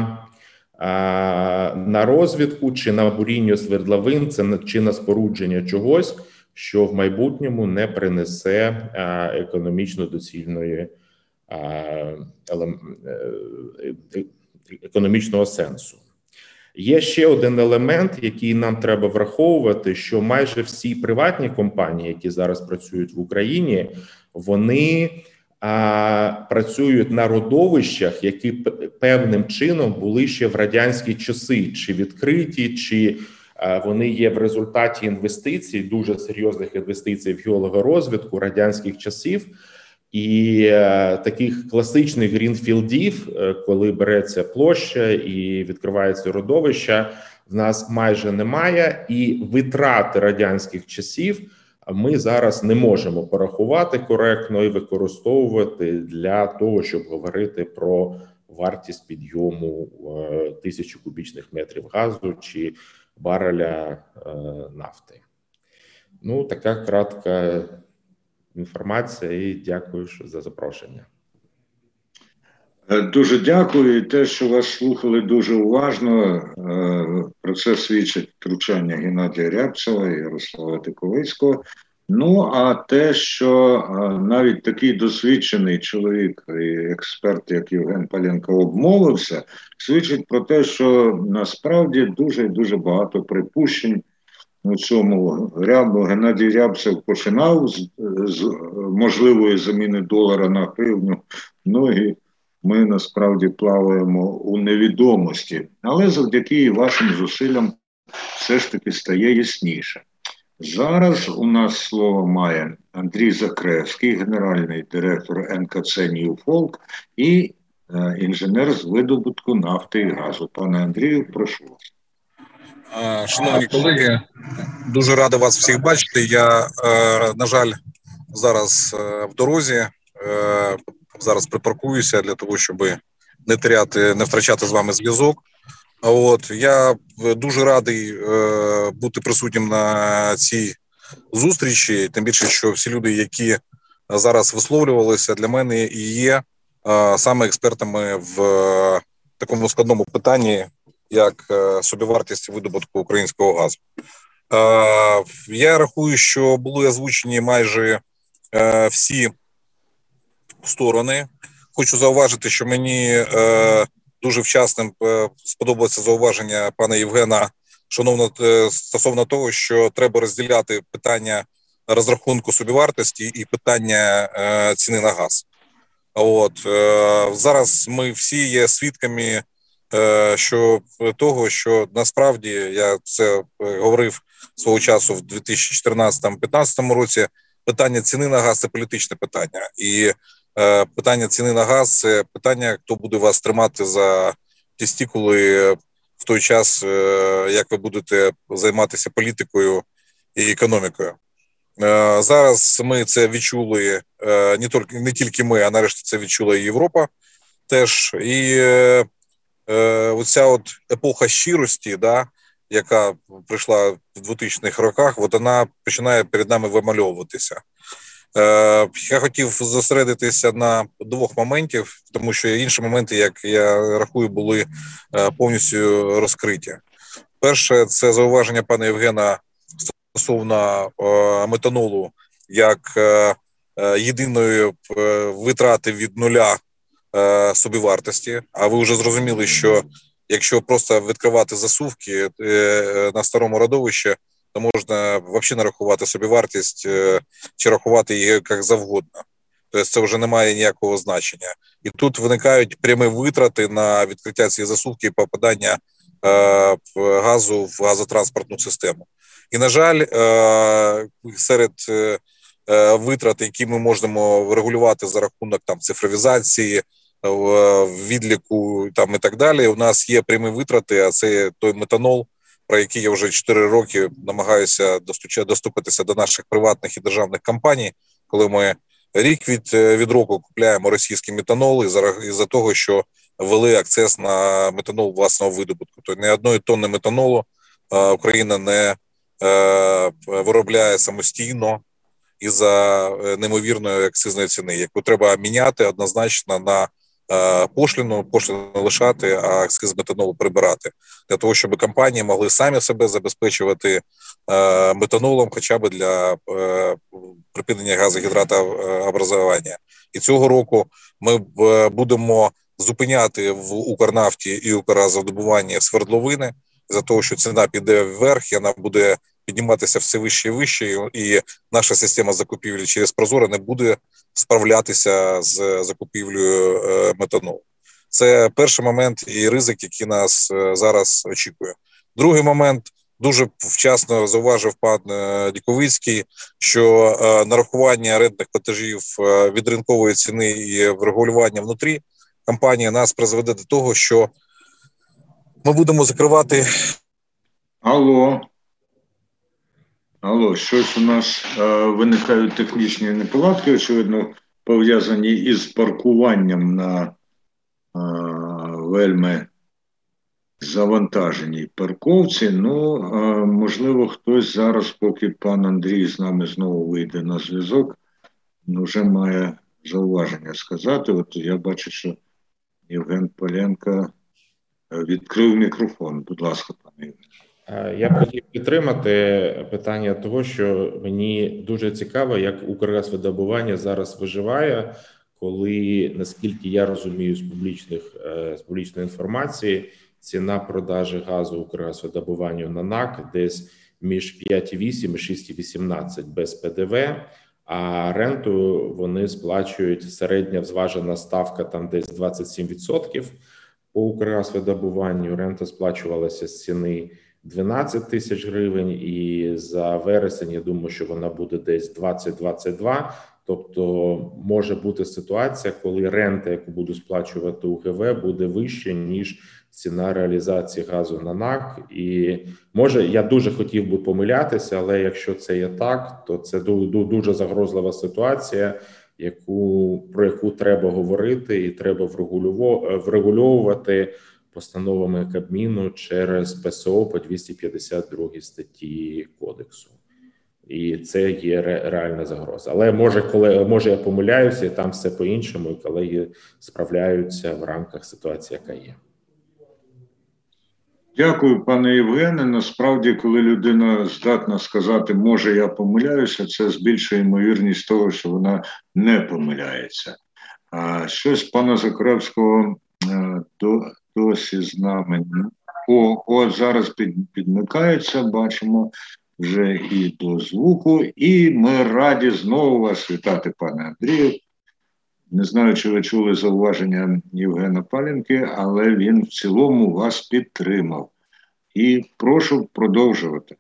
е, на розвідку чи на буріння свердловин, це чи на спорудження чогось, що в майбутньому не принесе економічно доцільної е, е, економічного сенсу. Є ще один елемент, який нам треба враховувати: що майже всі приватні компанії, які зараз працюють в Україні, вони а, працюють на родовищах, які певним чином були ще в радянські часи, чи відкриті, чи вони є в результаті інвестицій, дуже серйозних інвестицій в геологорозвитку радянських часів. І е, таких класичних грінфілдів, е, коли береться площа і відкривається родовища, в нас майже немає, і витрати радянських часів ми зараз не можемо порахувати коректно і використовувати для того, щоб говорити про вартість підйому е, тисячу кубічних метрів газу чи бареля нафти. Ну така кратка інформація. І дякую за запрошення. Е, дуже дякую. І те, що вас слухали дуже уважно. Е, про це свідчить втручання Геннадія Рябцева і Ярослава Тиковицького. Ну а те, що навіть такий досвідчений чоловік і експерт, як Євген Паленко, обмовився, свідчить про те, що насправді дуже дуже багато припущень у цьому рябу Геннадій Рябцев починав з, з можливої заміни долара на гривню. Ну і ми насправді плаваємо у невідомості, але завдяки вашим зусиллям все ж таки стає ясніше. Зараз у нас слово має Андрій Закревський, генеральний директор НКЦ «Ньюфолк» і е, інженер з видобутку нафти і газу. Пане Андрію, прошу вас. Шановні колеги, дуже радий вас всіх бачити. Я, е, на жаль, зараз е, в дорозі. Зараз припаркуюся для того, щоб не теряти, не втрачати з вами зв'язок. От я дуже радий бути присутнім на цій зустрічі. Тим більше, що всі люди, які зараз висловлювалися, для мене є саме експертами в такому складному питанні, як е, собівартість видобутку українського газу. Е, я рахую, що були озвучені майже е, всі сторони. Хочу зауважити, що мені дуже вчасним сподобалося зауваження пана Євгена, шановно стосовно того, що треба розділяти питання розрахунку собівартості і питання ціни на газ. От зараз ми всі є свідками Е, що того, що насправді я це е, говорив свого часу в 2014-2015 році. Питання ціни на газ це політичне питання, і е, питання ціни на газ це питання, хто буде вас тримати за тістікули в той час, е, як ви будете займатися політикою і економікою. Е, зараз ми це відчули е, не тільки не тільки ми, а нарешті це відчула і Європа теж і е, оця от епоха щирості, да, яка прийшла в 2000-х роках, от вона починає перед нами вимальовуватися. Е, Я хотів зосередитися на двох моментів, тому що інші моменти, як я рахую, були е, повністю розкриті. Перше, це зауваження пана Євгена стосовно е, метанолу як єдиної витрати від нуля собівартості. А ви вже зрозуміли, що якщо просто відкривати засувки на старому родовищі, то можна взагалі нарахувати собівартість е, чи рахувати її як завгодно. Тобто це вже не має ніякого значення, і тут виникають прямі витрати на відкриття цієї засувки і попадання е, газу в газотранспортну систему. І на жаль, е, серед е, е витрат, які ми можемо регулювати за рахунок там цифровізації, в відліку там і так далі. У нас є прямі витрати, а це той метанол, про який я вже 4 роки намагаюся доступитися до наших приватних і державних компаній, коли ми рік від від року купляємо російський метанол із за того, що ввели акцес на метанол власного видобутку. Тобто не одної тонни метанолу Україна не е, виробляє самостійно. із за неймовірної акцизної ціни, яку треба міняти однозначно на пошліну, пошліну лишати, а акциз метанолу прибирати для того, щоб компанії могли самі себе забезпечувати метанолом, хоча б для припинення газогідрата образування. І цього року ми будемо зупиняти в Укрнафті і Укрзавдобування свердловини за того, що ціна піде вверх, і вона буде підніматися все вище і вище, і наша система закупівлі через Прозоро не буде справлятися з закупівлею е, метанолу. Це перший момент і ризик, який нас е, зараз очікує. Другий момент дуже вчасно зауважив пан е, Діковицький, що нарахування рентних платежів від ринкової ціни і врегулювання внутрі компанії нас призведе до того, що ми будемо закривати. Алло. Алло, щось у нас е, виникають технічні неполадки, очевидно, пов'язані із паркуванням на е, вельми завантаженій парковці. Ну, е, можливо, хтось зараз, поки пан Андрій з нами знову вийде на зв'язок, ну, вже має зауваження сказати. От я бачу, що Євген Поленко е, відкрив мікрофон. Будь ласка, пане Євген. Е, я хотів підтримати питання того, що мені дуже цікаво, як Укргазвидобування зараз виживає, коли наскільки я розумію з публічних е, з публічної інформації, ціна продажі газу Укргазвидобуванню на НАК десь між 5,8 і 6,18 без ПДВ. А ренту вони сплачують середня взважена ставка там десь 27%. По Укргазвидобуванню рента сплачувалася з ціни. 12 тисяч гривень, і за вересень я думаю, що вона буде десь 20-22. Тобто може бути ситуація, коли рента, яку буду сплачувати УГВ, буде вища ніж ціна реалізації газу на НАК. І може я дуже хотів би помилятися, але якщо це є так, то це дуже загрозлива ситуація, яку про яку треба говорити, і треба врегульовувати постановами Кабміну через ПСО по 252 статті кодексу, і це є реальна загроза. Але може, коли може я помиляюся, і там все по іншому, і колеги справляються в рамках ситуації, яка є. Дякую, пане Євгене. Насправді, коли людина здатна сказати, може я помиляюся, це збільшує ймовірність того, що вона не помиляється. А щось пана Закравського е, до досі з нами. О, от зараз під, підмикається, бачимо вже і до звуку, і ми раді знову вас вітати, пане Андрію. Не знаю, чи ви чули зауваження Євгена Палінки, але він в цілому вас підтримав. І прошу продовжувати.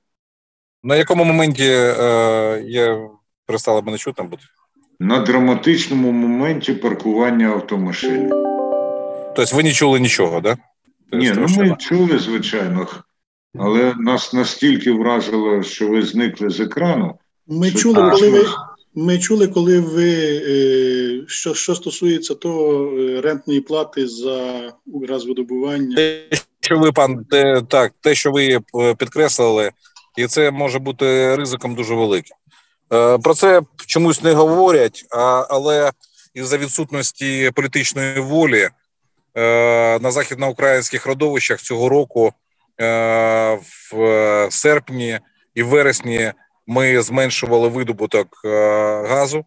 На якому моменті е, я перестала мене чути там бути? На драматичному моменті паркування автомашини. Тобто ви не чули нічого, да? Ні, ну ми чули, звичайно, але нас настільки вразило, що ви зникли з екрану. Ми що чули, коли ви. Ми чули, коли ви е, що що стосується того е, рентної плати за газвидобування. Те, що ви пан те, так, те, що ви е, підкреслили, і це може бути ризиком дуже великим. Про це чомусь не говорять, а, але із за відсутності політичної волі на західноукраїнських родовищах цього року е, в серпні і вересні ми зменшували видобуток е, газу,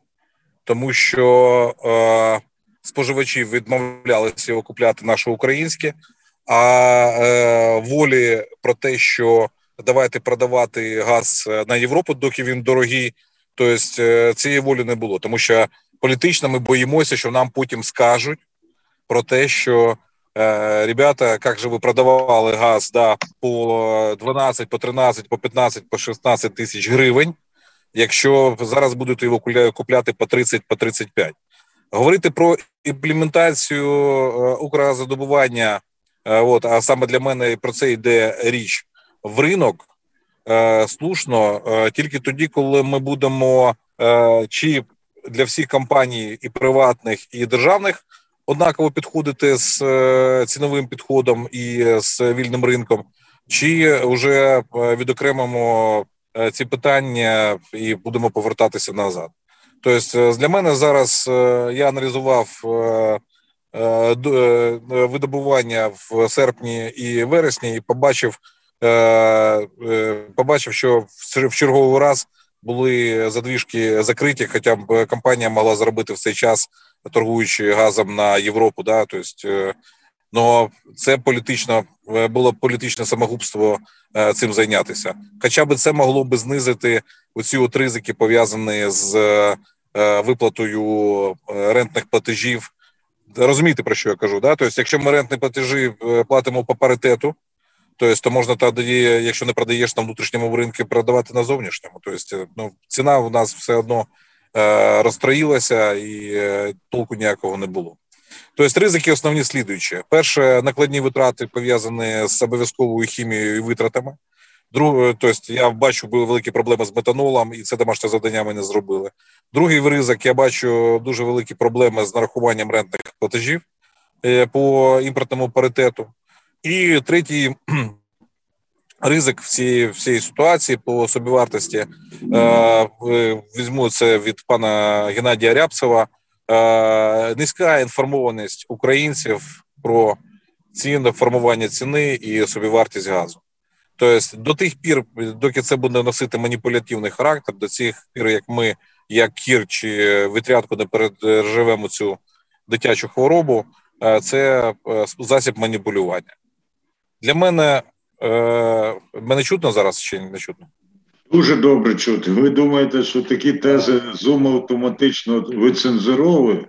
тому що споживачі відмовлялися його купляти наше українське, а волі про те, що давайте продавати газ на Європу, доки він дорогий, тобто цієї волі не було, тому що політично ми боїмося, що нам потім скажуть про те, що е, ребята, як же ви продавали газ да, по 12, по 13, по 15, по 16 тисяч гривень, якщо зараз будете його купляти по 30, по 35. Говорити про імплементацію е, Укрзадобування, е, от, а саме для мене про це йде річ в ринок. Слушно тільки тоді, коли ми будемо чи для всіх компаній і приватних, і державних однаково підходити з е, ціновим підходом і з вільним ринком, чи вже е, відокремимо ці питання і будемо повертатися назад. Тобто, для мене зараз я аналізував видобування в серпні і вересні, і побачив, побачив, що в черговий раз були задвіжки закриті, хоча б компанія могла зробити в цей час, торгуючи газом на Європу. Да, тобто, Ну це політично було політичне самогубство е, цим зайнятися. Хоча б це могло би знизити оці от ризики, пов'язані з е, виплатою е, рентних платежів. Розумієте, про що я кажу? Да? Тобто, якщо ми рентні платежі платимо по паритету, тобто, то можна тоді, якщо не продаєш на внутрішньому ринку, продавати на зовнішньому. Тобто, ну, ціна у нас все одно розстроїлася і толку ніякого не було. Тобто ризики основні слідуючі: перше, накладні витрати пов'язані з обов'язковою хімією і витратами. Друге, тобто я бачу, були великі проблеми з метанолом, і це домашнє завдання ми не зробили. Другий ризик, я бачу дуже великі проблеми з нарахуванням рентних платежів е, по імпортному паритету. І третій ризик всієї всієї ситуації по собівартості. Е, візьму це від пана Геннадія Рябцева. Е, низька інформованість українців про ціни, формування ціни і собівартість газу. Тобто до тих пір, доки це буде носити маніпулятивний характер, до цих пір, як ми, як кір чи витрядку, не переживемо цю дитячу хворобу, е, це засіб маніпулювання. Для мене мене чутно зараз чи не чутно? Дуже добре чути. Ви думаєте, що такі тези Zoom автоматично вицензуровує?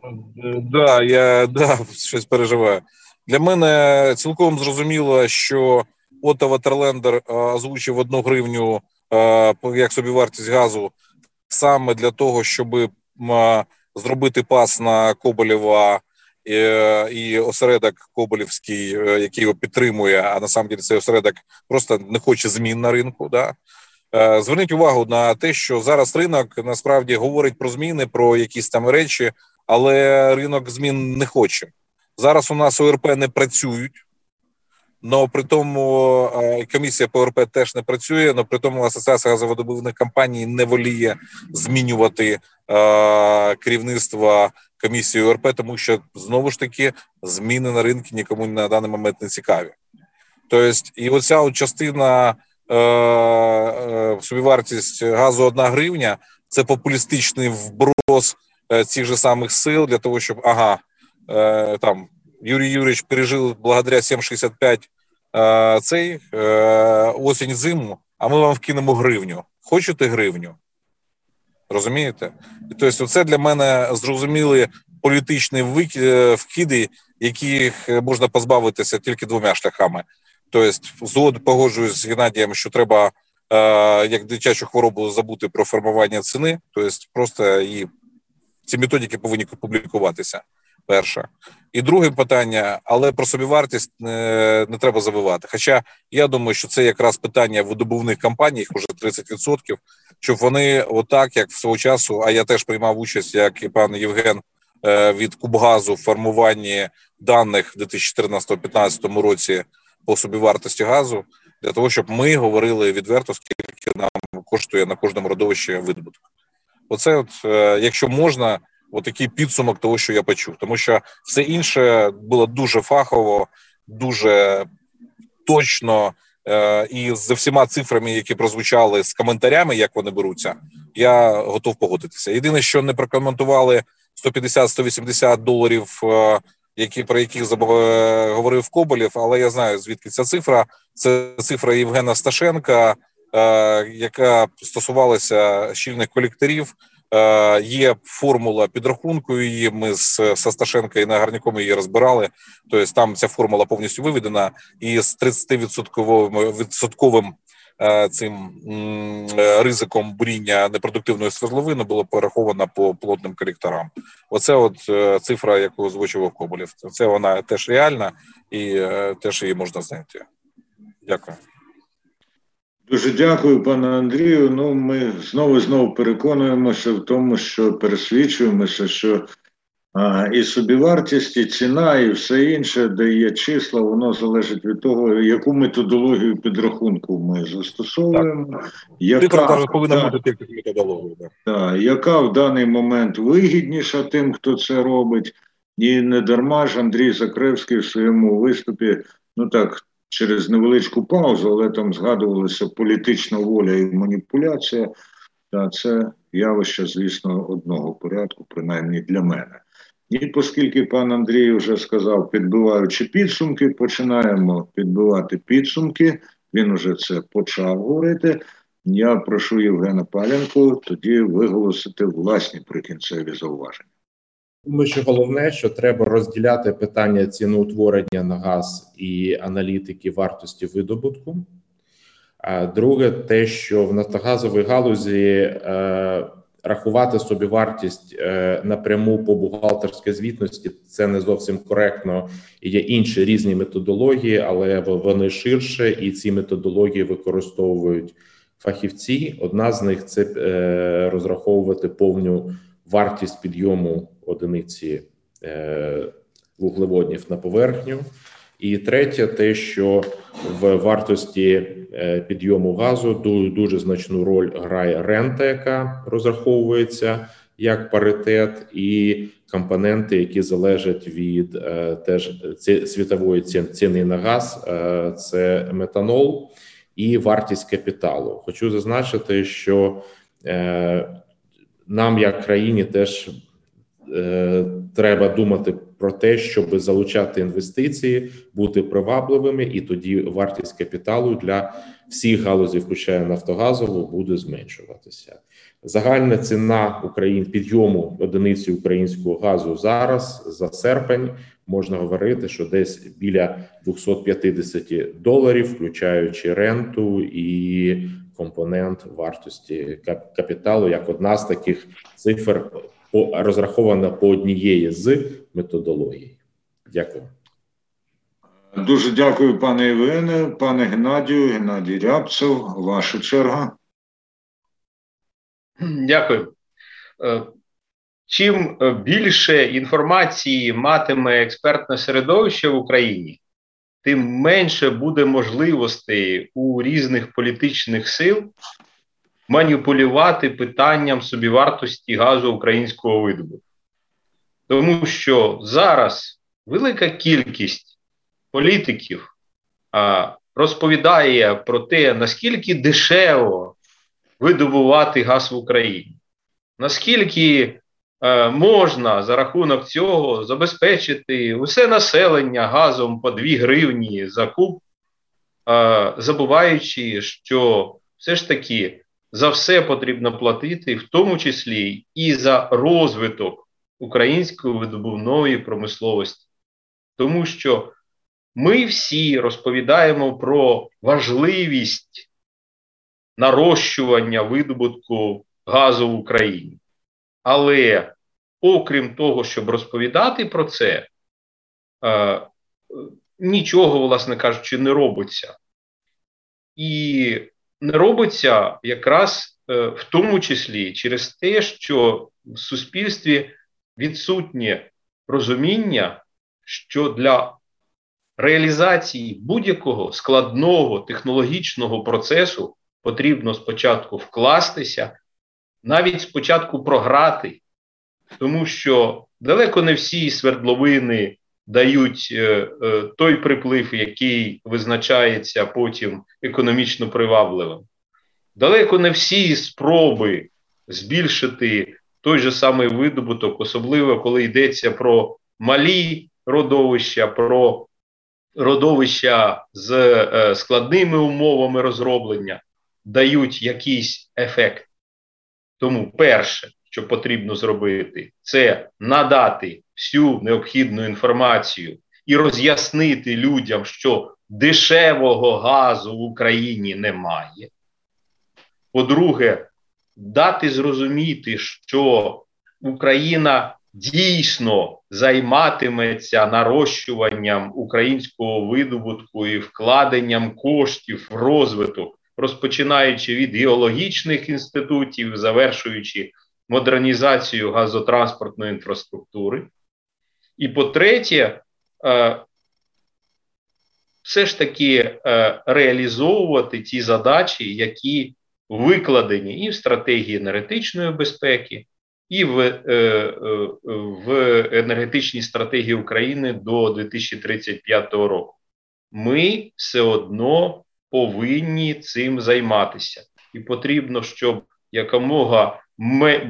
Да, я да, щось переживаю. Для мене цілком зрозуміло, що Отто Ватерлендер озвучив одну гривню як собі вартість газу саме для того, щоб зробити пас на Коболєва і осередок Коболівський, е, який його підтримує. А на деле цей осередок просто не хоче змін на ринку. Да? Е, зверніть увагу на те, що зараз ринок насправді говорить про зміни, про якісь там речі, але ринок змін не хоче. Зараз у нас ОРП не працюють, але при тому е, комісія по ОРП теж не працює, але при тому Асоціація газовидобувних компаній не воліє змінювати е, керівництво комісії ОРП, тому що знову ж таки зміни на ринку нікому на даний момент не цікаві. Тобто, і оця от частина. Е, е, собівартість газу 1 гривня це популістичний вброс е, цих же самих сил для того, щоб ага, там Юрій Юрійович пережив благодаря 7,65 цей осінь зиму, а ми вам вкинемо гривню. Хочете гривню? Розумієте? І тобто, це для мене зрозуміли політичні вкиди, яких можна позбавитися тільки двома шляхами. Тобто, згод погоджуюсь з Геннадієм, що треба е, як дитячу хворобу забути про формування ціни, тобто просто і ці методики повинні публікуватися. Перше. І друге питання, але про собівартість не, не треба забувати. Хоча я думаю, що це якраз питання видобувних компаній, їх вже 30%, щоб вони, отак, як в свого часу, а я теж приймав участь, як і пан Євген е, від Кубгазу в формуванні даних в 2014-2015 році по собівартості газу для того, щоб ми говорили відверто, скільки нам коштує на кожному родовищі видобуток. Оце, от, е, якщо можна, отакий підсумок того, що я почув, тому що все інше було дуже фахово, дуже точно. Е, і з всіма цифрами, які прозвучали з коментарями, як вони беруться, я готов погодитися. Єдине, що не прокоментували 150-180 доларів е, які про яких е, говорив Коболєв, але я знаю звідки ця цифра. Це цифра Євгена Сташенка, яка стосувалася щільних колекторів. Е, є формула підрахунку. Її ми з Сташенка і Нагарняком її розбирали. Тобто там ця формула повністю виведена, і з 30% відсотковим Е, цим е, ризиком буріння непродуктивної свердловини було пораховано по плотним коректорам. Оце от цифра, яку озвучував Коболєв. Це вона теж реальна і теж її можна знайти. Дякую. Дуже дякую, пане Андрію. Ну, ми знову знову переконуємося в тому, що пересвідчуємося, що А, І собівартість, і ціна, і все інше, де є числа, воно залежить від того, яку методологію підрахунку ми застосовуємо. Яка, повинна бути методологія. Да, яка в даний момент вигідніша тим, хто це робить. І не дарма ж Андрій Закревський в своєму виступі, ну так, через невеличку паузу, але там згадувалася політична воля і маніпуляція. Та це явище, звісно, одного порядку, принаймні для мене. І оскільки пан Андрій вже сказав, підбиваючи підсумки, починаємо підбивати підсумки. Він уже це почав говорити. Я прошу Євгена Паленко тоді виголосити власні прикінцеві зауваження. Думаю, що головне, що треба розділяти питання ціноутворення на газ і аналітики вартості видобутку. А друге, те, що в нафтогазовій галузі е, рахувати собі вартість е, напряму по бухгалтерській звітності, це не зовсім коректно. Є інші різні методології, але вони ширше, і ці методології використовують фахівці. Одна з них це е, розраховувати повну вартість підйому одиниці е, вуглеводнів на поверхню. І третє, те, що в вартості е, підйому газу дуже значну роль грає рента, яка розраховується як паритет, і компоненти, які залежать від е, теж світової ціни на газ, це метанол і вартість капіталу. Хочу зазначити, що нам, як країні, теж треба думати про те, щоб залучати інвестиції, бути привабливими, і тоді вартість капіталу для всіх галузів, включає Нафтогазову, буде зменшуватися. Загальна ціна Україн підйому одиниці українського газу зараз за серпень можна говорити, що десь біля 250 доларів, включаючи ренту і компонент вартості капіталу як одна з таких цифр, розрахована по однієї з методологій. Дякую. Дуже дякую, пане Євгене, пане Геннадію, Геннадій Рябцев. Ваша черга. Дякую. Е, чим більше інформації матиме експертне середовище в Україні, тим менше буде можливостей у різних політичних сил маніпулювати питанням собівартості газу українського видобутку. Тому що зараз велика кількість політиків а, розповідає про те, наскільки дешево видобувати газ в Україні, наскільки Е, можна за рахунок цього забезпечити усе населення газом по 2 гривні за куб, е, забуваючи, що все ж таки за все потрібно платити, в тому числі і за розвиток української видобувної промисловості. Тому що ми всі розповідаємо про важливість нарощування видобутку газу в Україні. Але окрім того, щоб розповідати про це, е, нічого, власне кажучи, не робиться. І робиться якраз е, в тому числі через те, що в суспільстві відсутнє розуміння, що для реалізації будь-якого складного технологічного процесу потрібно спочатку вкластися навіть спочатку програти, тому що далеко не всі свердловини дають е, е, той приплив, який визначається потім економічно привабливим. Далеко не всі спроби збільшити той же самий видобуток, особливо коли йдеться про малі родовища, про родовища з е, складними умовами розроблення, дають якийсь ефект. Тому перше, що потрібно зробити, це надати всю необхідну інформацію і роз'яснити людям, що дешевого газу в Україні немає. По-друге, дати зрозуміти, що Україна дійсно займатиметься нарощуванням українського видобутку і вкладенням коштів в розвиток розпочинаючи від геологічних інститутів, завершуючи модернізацію газотранспортної інфраструктури. І по-третє, все ж таки реалізовувати ті задачі, які викладені і в стратегії енергетичної безпеки, і в, е, е, в енергетичній стратегії України до 2035 року. Ми все одно повинні цим займатися, і потрібно, щоб якомога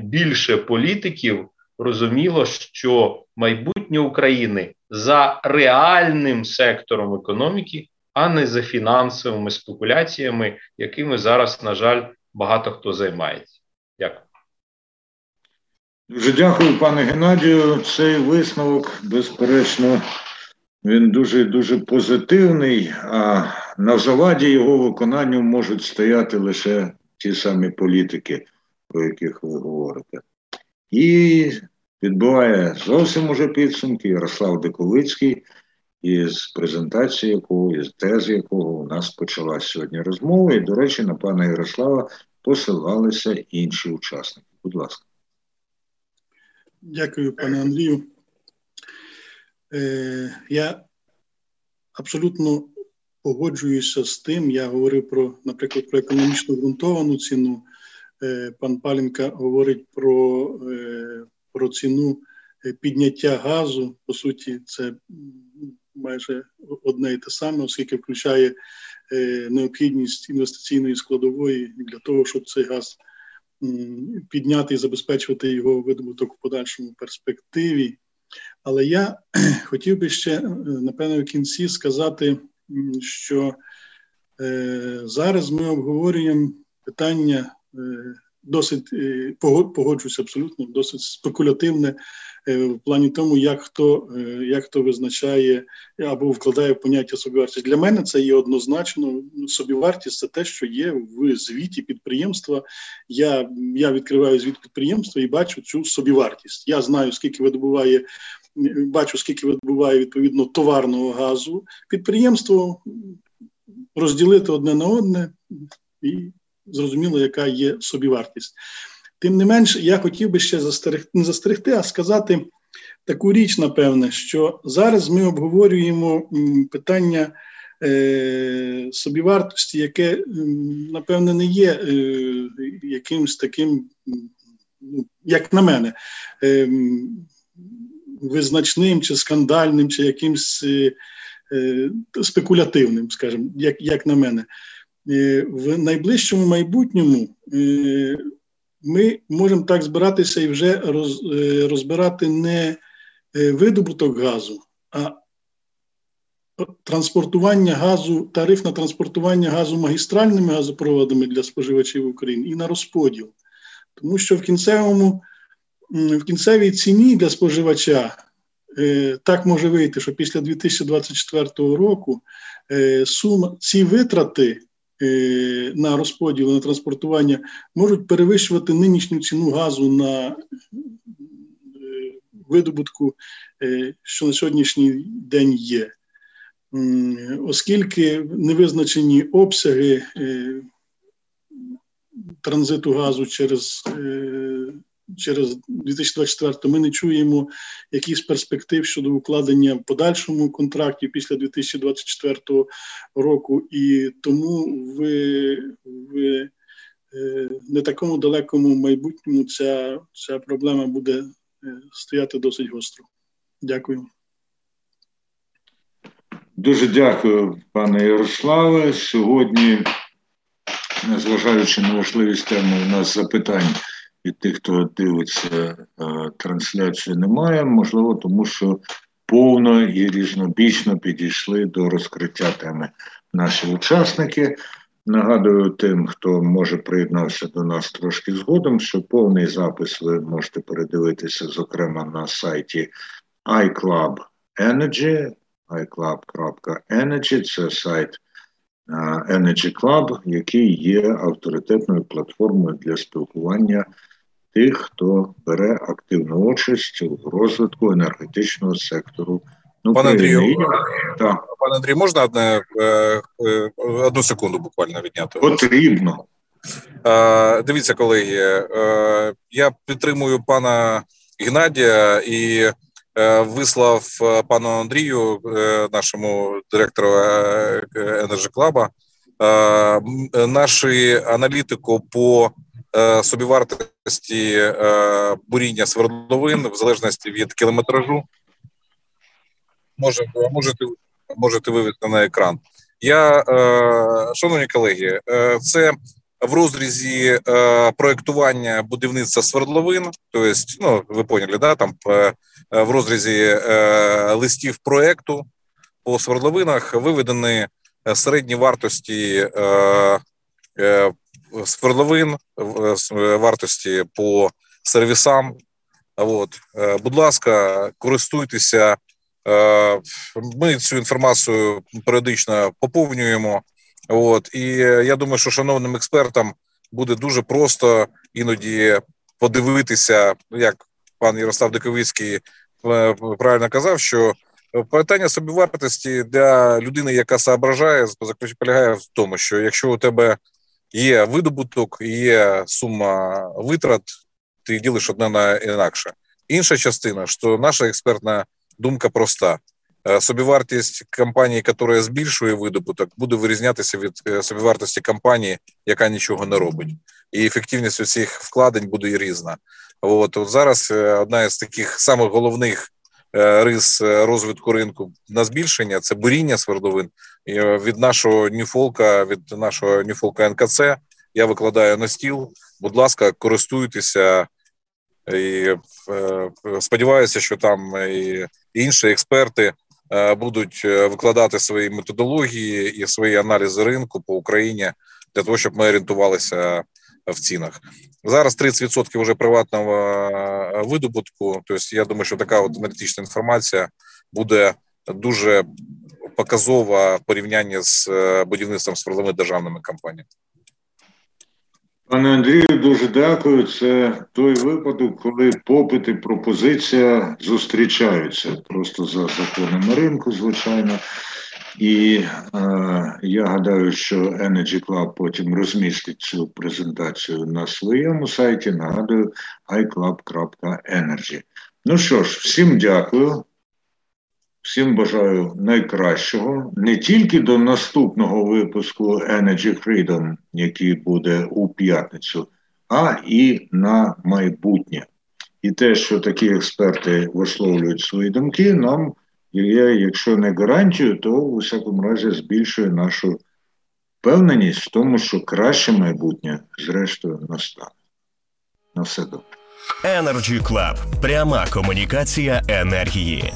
більше політиків розуміло, що майбутнє України за реальним сектором економіки, а не за фінансовими спекуляціями, якими зараз, на жаль, багато хто займається. Дякую. Дуже дякую, пане Геннадію. Цей висновок, безперечно, він дуже дуже позитивний, а на заваді його виконанню можуть стояти лише ті самі політики, про яких ви говорите. І відбуває зовсім уже підсумки Ярослав Диковицький, із презентації якого, із тези якого у нас почалась сьогодні розмова. І, до речі, на пана Ярослава посилалися інші учасники. Будь ласка. Дякую, пане Андрію. Е, Я абсолютно погоджуюся з тим. Я говорив про, наприклад, про економічно ґрунтовану ціну. Е, Пан Паленка говорить про, е, про ціну е, підняття газу. По суті, це майже одне і те саме, оскільки включає е, необхідність інвестиційної складової для того, щоб цей газ підняти і забезпечувати його видобуток в подальшому перспективі. Але я (clears throat) хотів би ще, е, напевно, в кінці сказати, що зараз ми обговорюємо питання досить погоджуюся абсолютно, досить спекулятивне Е, в плані тому, як хто е, як хто визначає або вкладає поняття собівартість. Для мене це є однозначно. Собівартість це те, що є в звіті підприємства. Я я відкриваю звіт підприємства і бачу цю собівартість. Я знаю, скільки видобуває. Бачу, скільки видобуває відповідно товарного газу підприємство розділити одне на одне і зрозуміло, яка є собівартість. Тим не менш, я хотів би ще застерегти, не застерегти, а сказати таку річ, напевне, що зараз ми обговорюємо питання е, собівартості, яке, напевне, не є е, якимось таким, ну, як на мене, е, визначним чи скандальним, чи якимсь е, е спекулятивним, скажімо, як, як на мене. Е, в найближчому майбутньому ми можемо так збиратися і вже е, розбирати не е, видобуток газу, а транспортування газу, тариф на транспортування газу магістральними газопроводами для споживачів України і на розподіл. Тому що в кінцевому, в кінцевій ціні для споживача е, так може вийти, що після 2024 року сума ці витрати Е, на розподіл на транспортування можуть перевищувати нинішню ціну газу на е, видобутку, е, що на сьогоднішній день є. Оскільки невизначені обсяги транзиту газу через через 2024 ми не чуємо якихось перспектив щодо укладення в подальшому контрактів після 2024 року, і тому в, в е, не такому далекому майбутньому ця, ця проблема буде е, стояти досить гостро. Дякую. Дуже дякую, пане Ярославе. Сьогодні, незважаючи на важливість теми, у нас запитань від тих, хто дивиться е, трансляцію, немає. Можливо, тому що повно і різнобічно підійшли до розкриття теми наші учасники. Нагадую тим, хто може приєднався до нас трошки згодом, що повний запис ви можете передивитися, зокрема, на сайті iClub Energy, iClub.energy, це сайт Energy Club, який є авторитетною платформою для спілкування тих, хто бере активну участь у розвитку енергетичного сектору. Ну, Пане Андрію, так. пане Андрій, можна одне, е, е, одну секунду буквально відняти? Потрібно. Е, дивіться, колеги, я підтримую пана Геннадія і вислав пану Андрію, нашому директору Energy Club, нашу аналітику по собівартості буріння свердловин в залежності від кілометражу. Може, можете можете вивести на екран. Я, шановні колеги, це в розрізі е, проектування будівництва свердловин, тобто, ну ви поняли, да там е, в розрізі е, листів проекту по свердловинах виведені середні вартості е, е, свердловин, вартості по сервісам. От, е, будь ласка, користуйтеся. Е, ми цю інформацію періодично поповнюємо. От і я думаю, що шановним експертам буде дуже просто іноді подивитися, як пан Ярослав Диковицький е, правильно казав, що питання собівартості для людини, яка соображає, полягає в тому, що якщо у тебе є видобуток, є сума витрат, ти ділиш одне на інакше. Інша частина, що наша експертна думка проста. Е, собівартість компанії, яка збільшує видобуток, буде вирізнятися від е, собівартості компанії, яка нічого не робить, і ефективність у цих вкладень буде різна. От, от зараз е, одна із таких самих головних рис розвитку ринку на збільшення це буріння свердловин. Від нашого Ньюфолка, від нашого Ньюфолка НКЦ я викладаю на стіл. Будь ласка, користуйтеся. І сподіваюся, що там і інші експерти Е, будуть е, викладати свої методології і свої аналізи ринку по Україні для того, щоб ми орієнтувалися в цінах. Зараз 30% вже приватного е, видобутку. Тобто, я думаю, що така от аналітична інформація буде дуже показова в порівнянні з будівництвом з державними компаніями. Пане Андрію, дуже дякую. Це той випадок, коли попит і пропозиція зустрічаються просто за законами ринку, звичайно. І е, я гадаю, що Energy Club потім розмістить цю презентацію на своєму сайті. Нагадую, iClub.energy. Ну що ж, всім дякую. Всім бажаю найкращого не тільки до наступного випуску Energy Freedom, який буде у п'ятницю, а і на майбутнє. І те, що такі експерти висловлюють свої думки, нам є, якщо не гарантію, то у всякому разі збільшує нашу впевненість в тому, що краще майбутнє, зрештою, настане. На все добре. Energy Club. пряма комунікація енергії.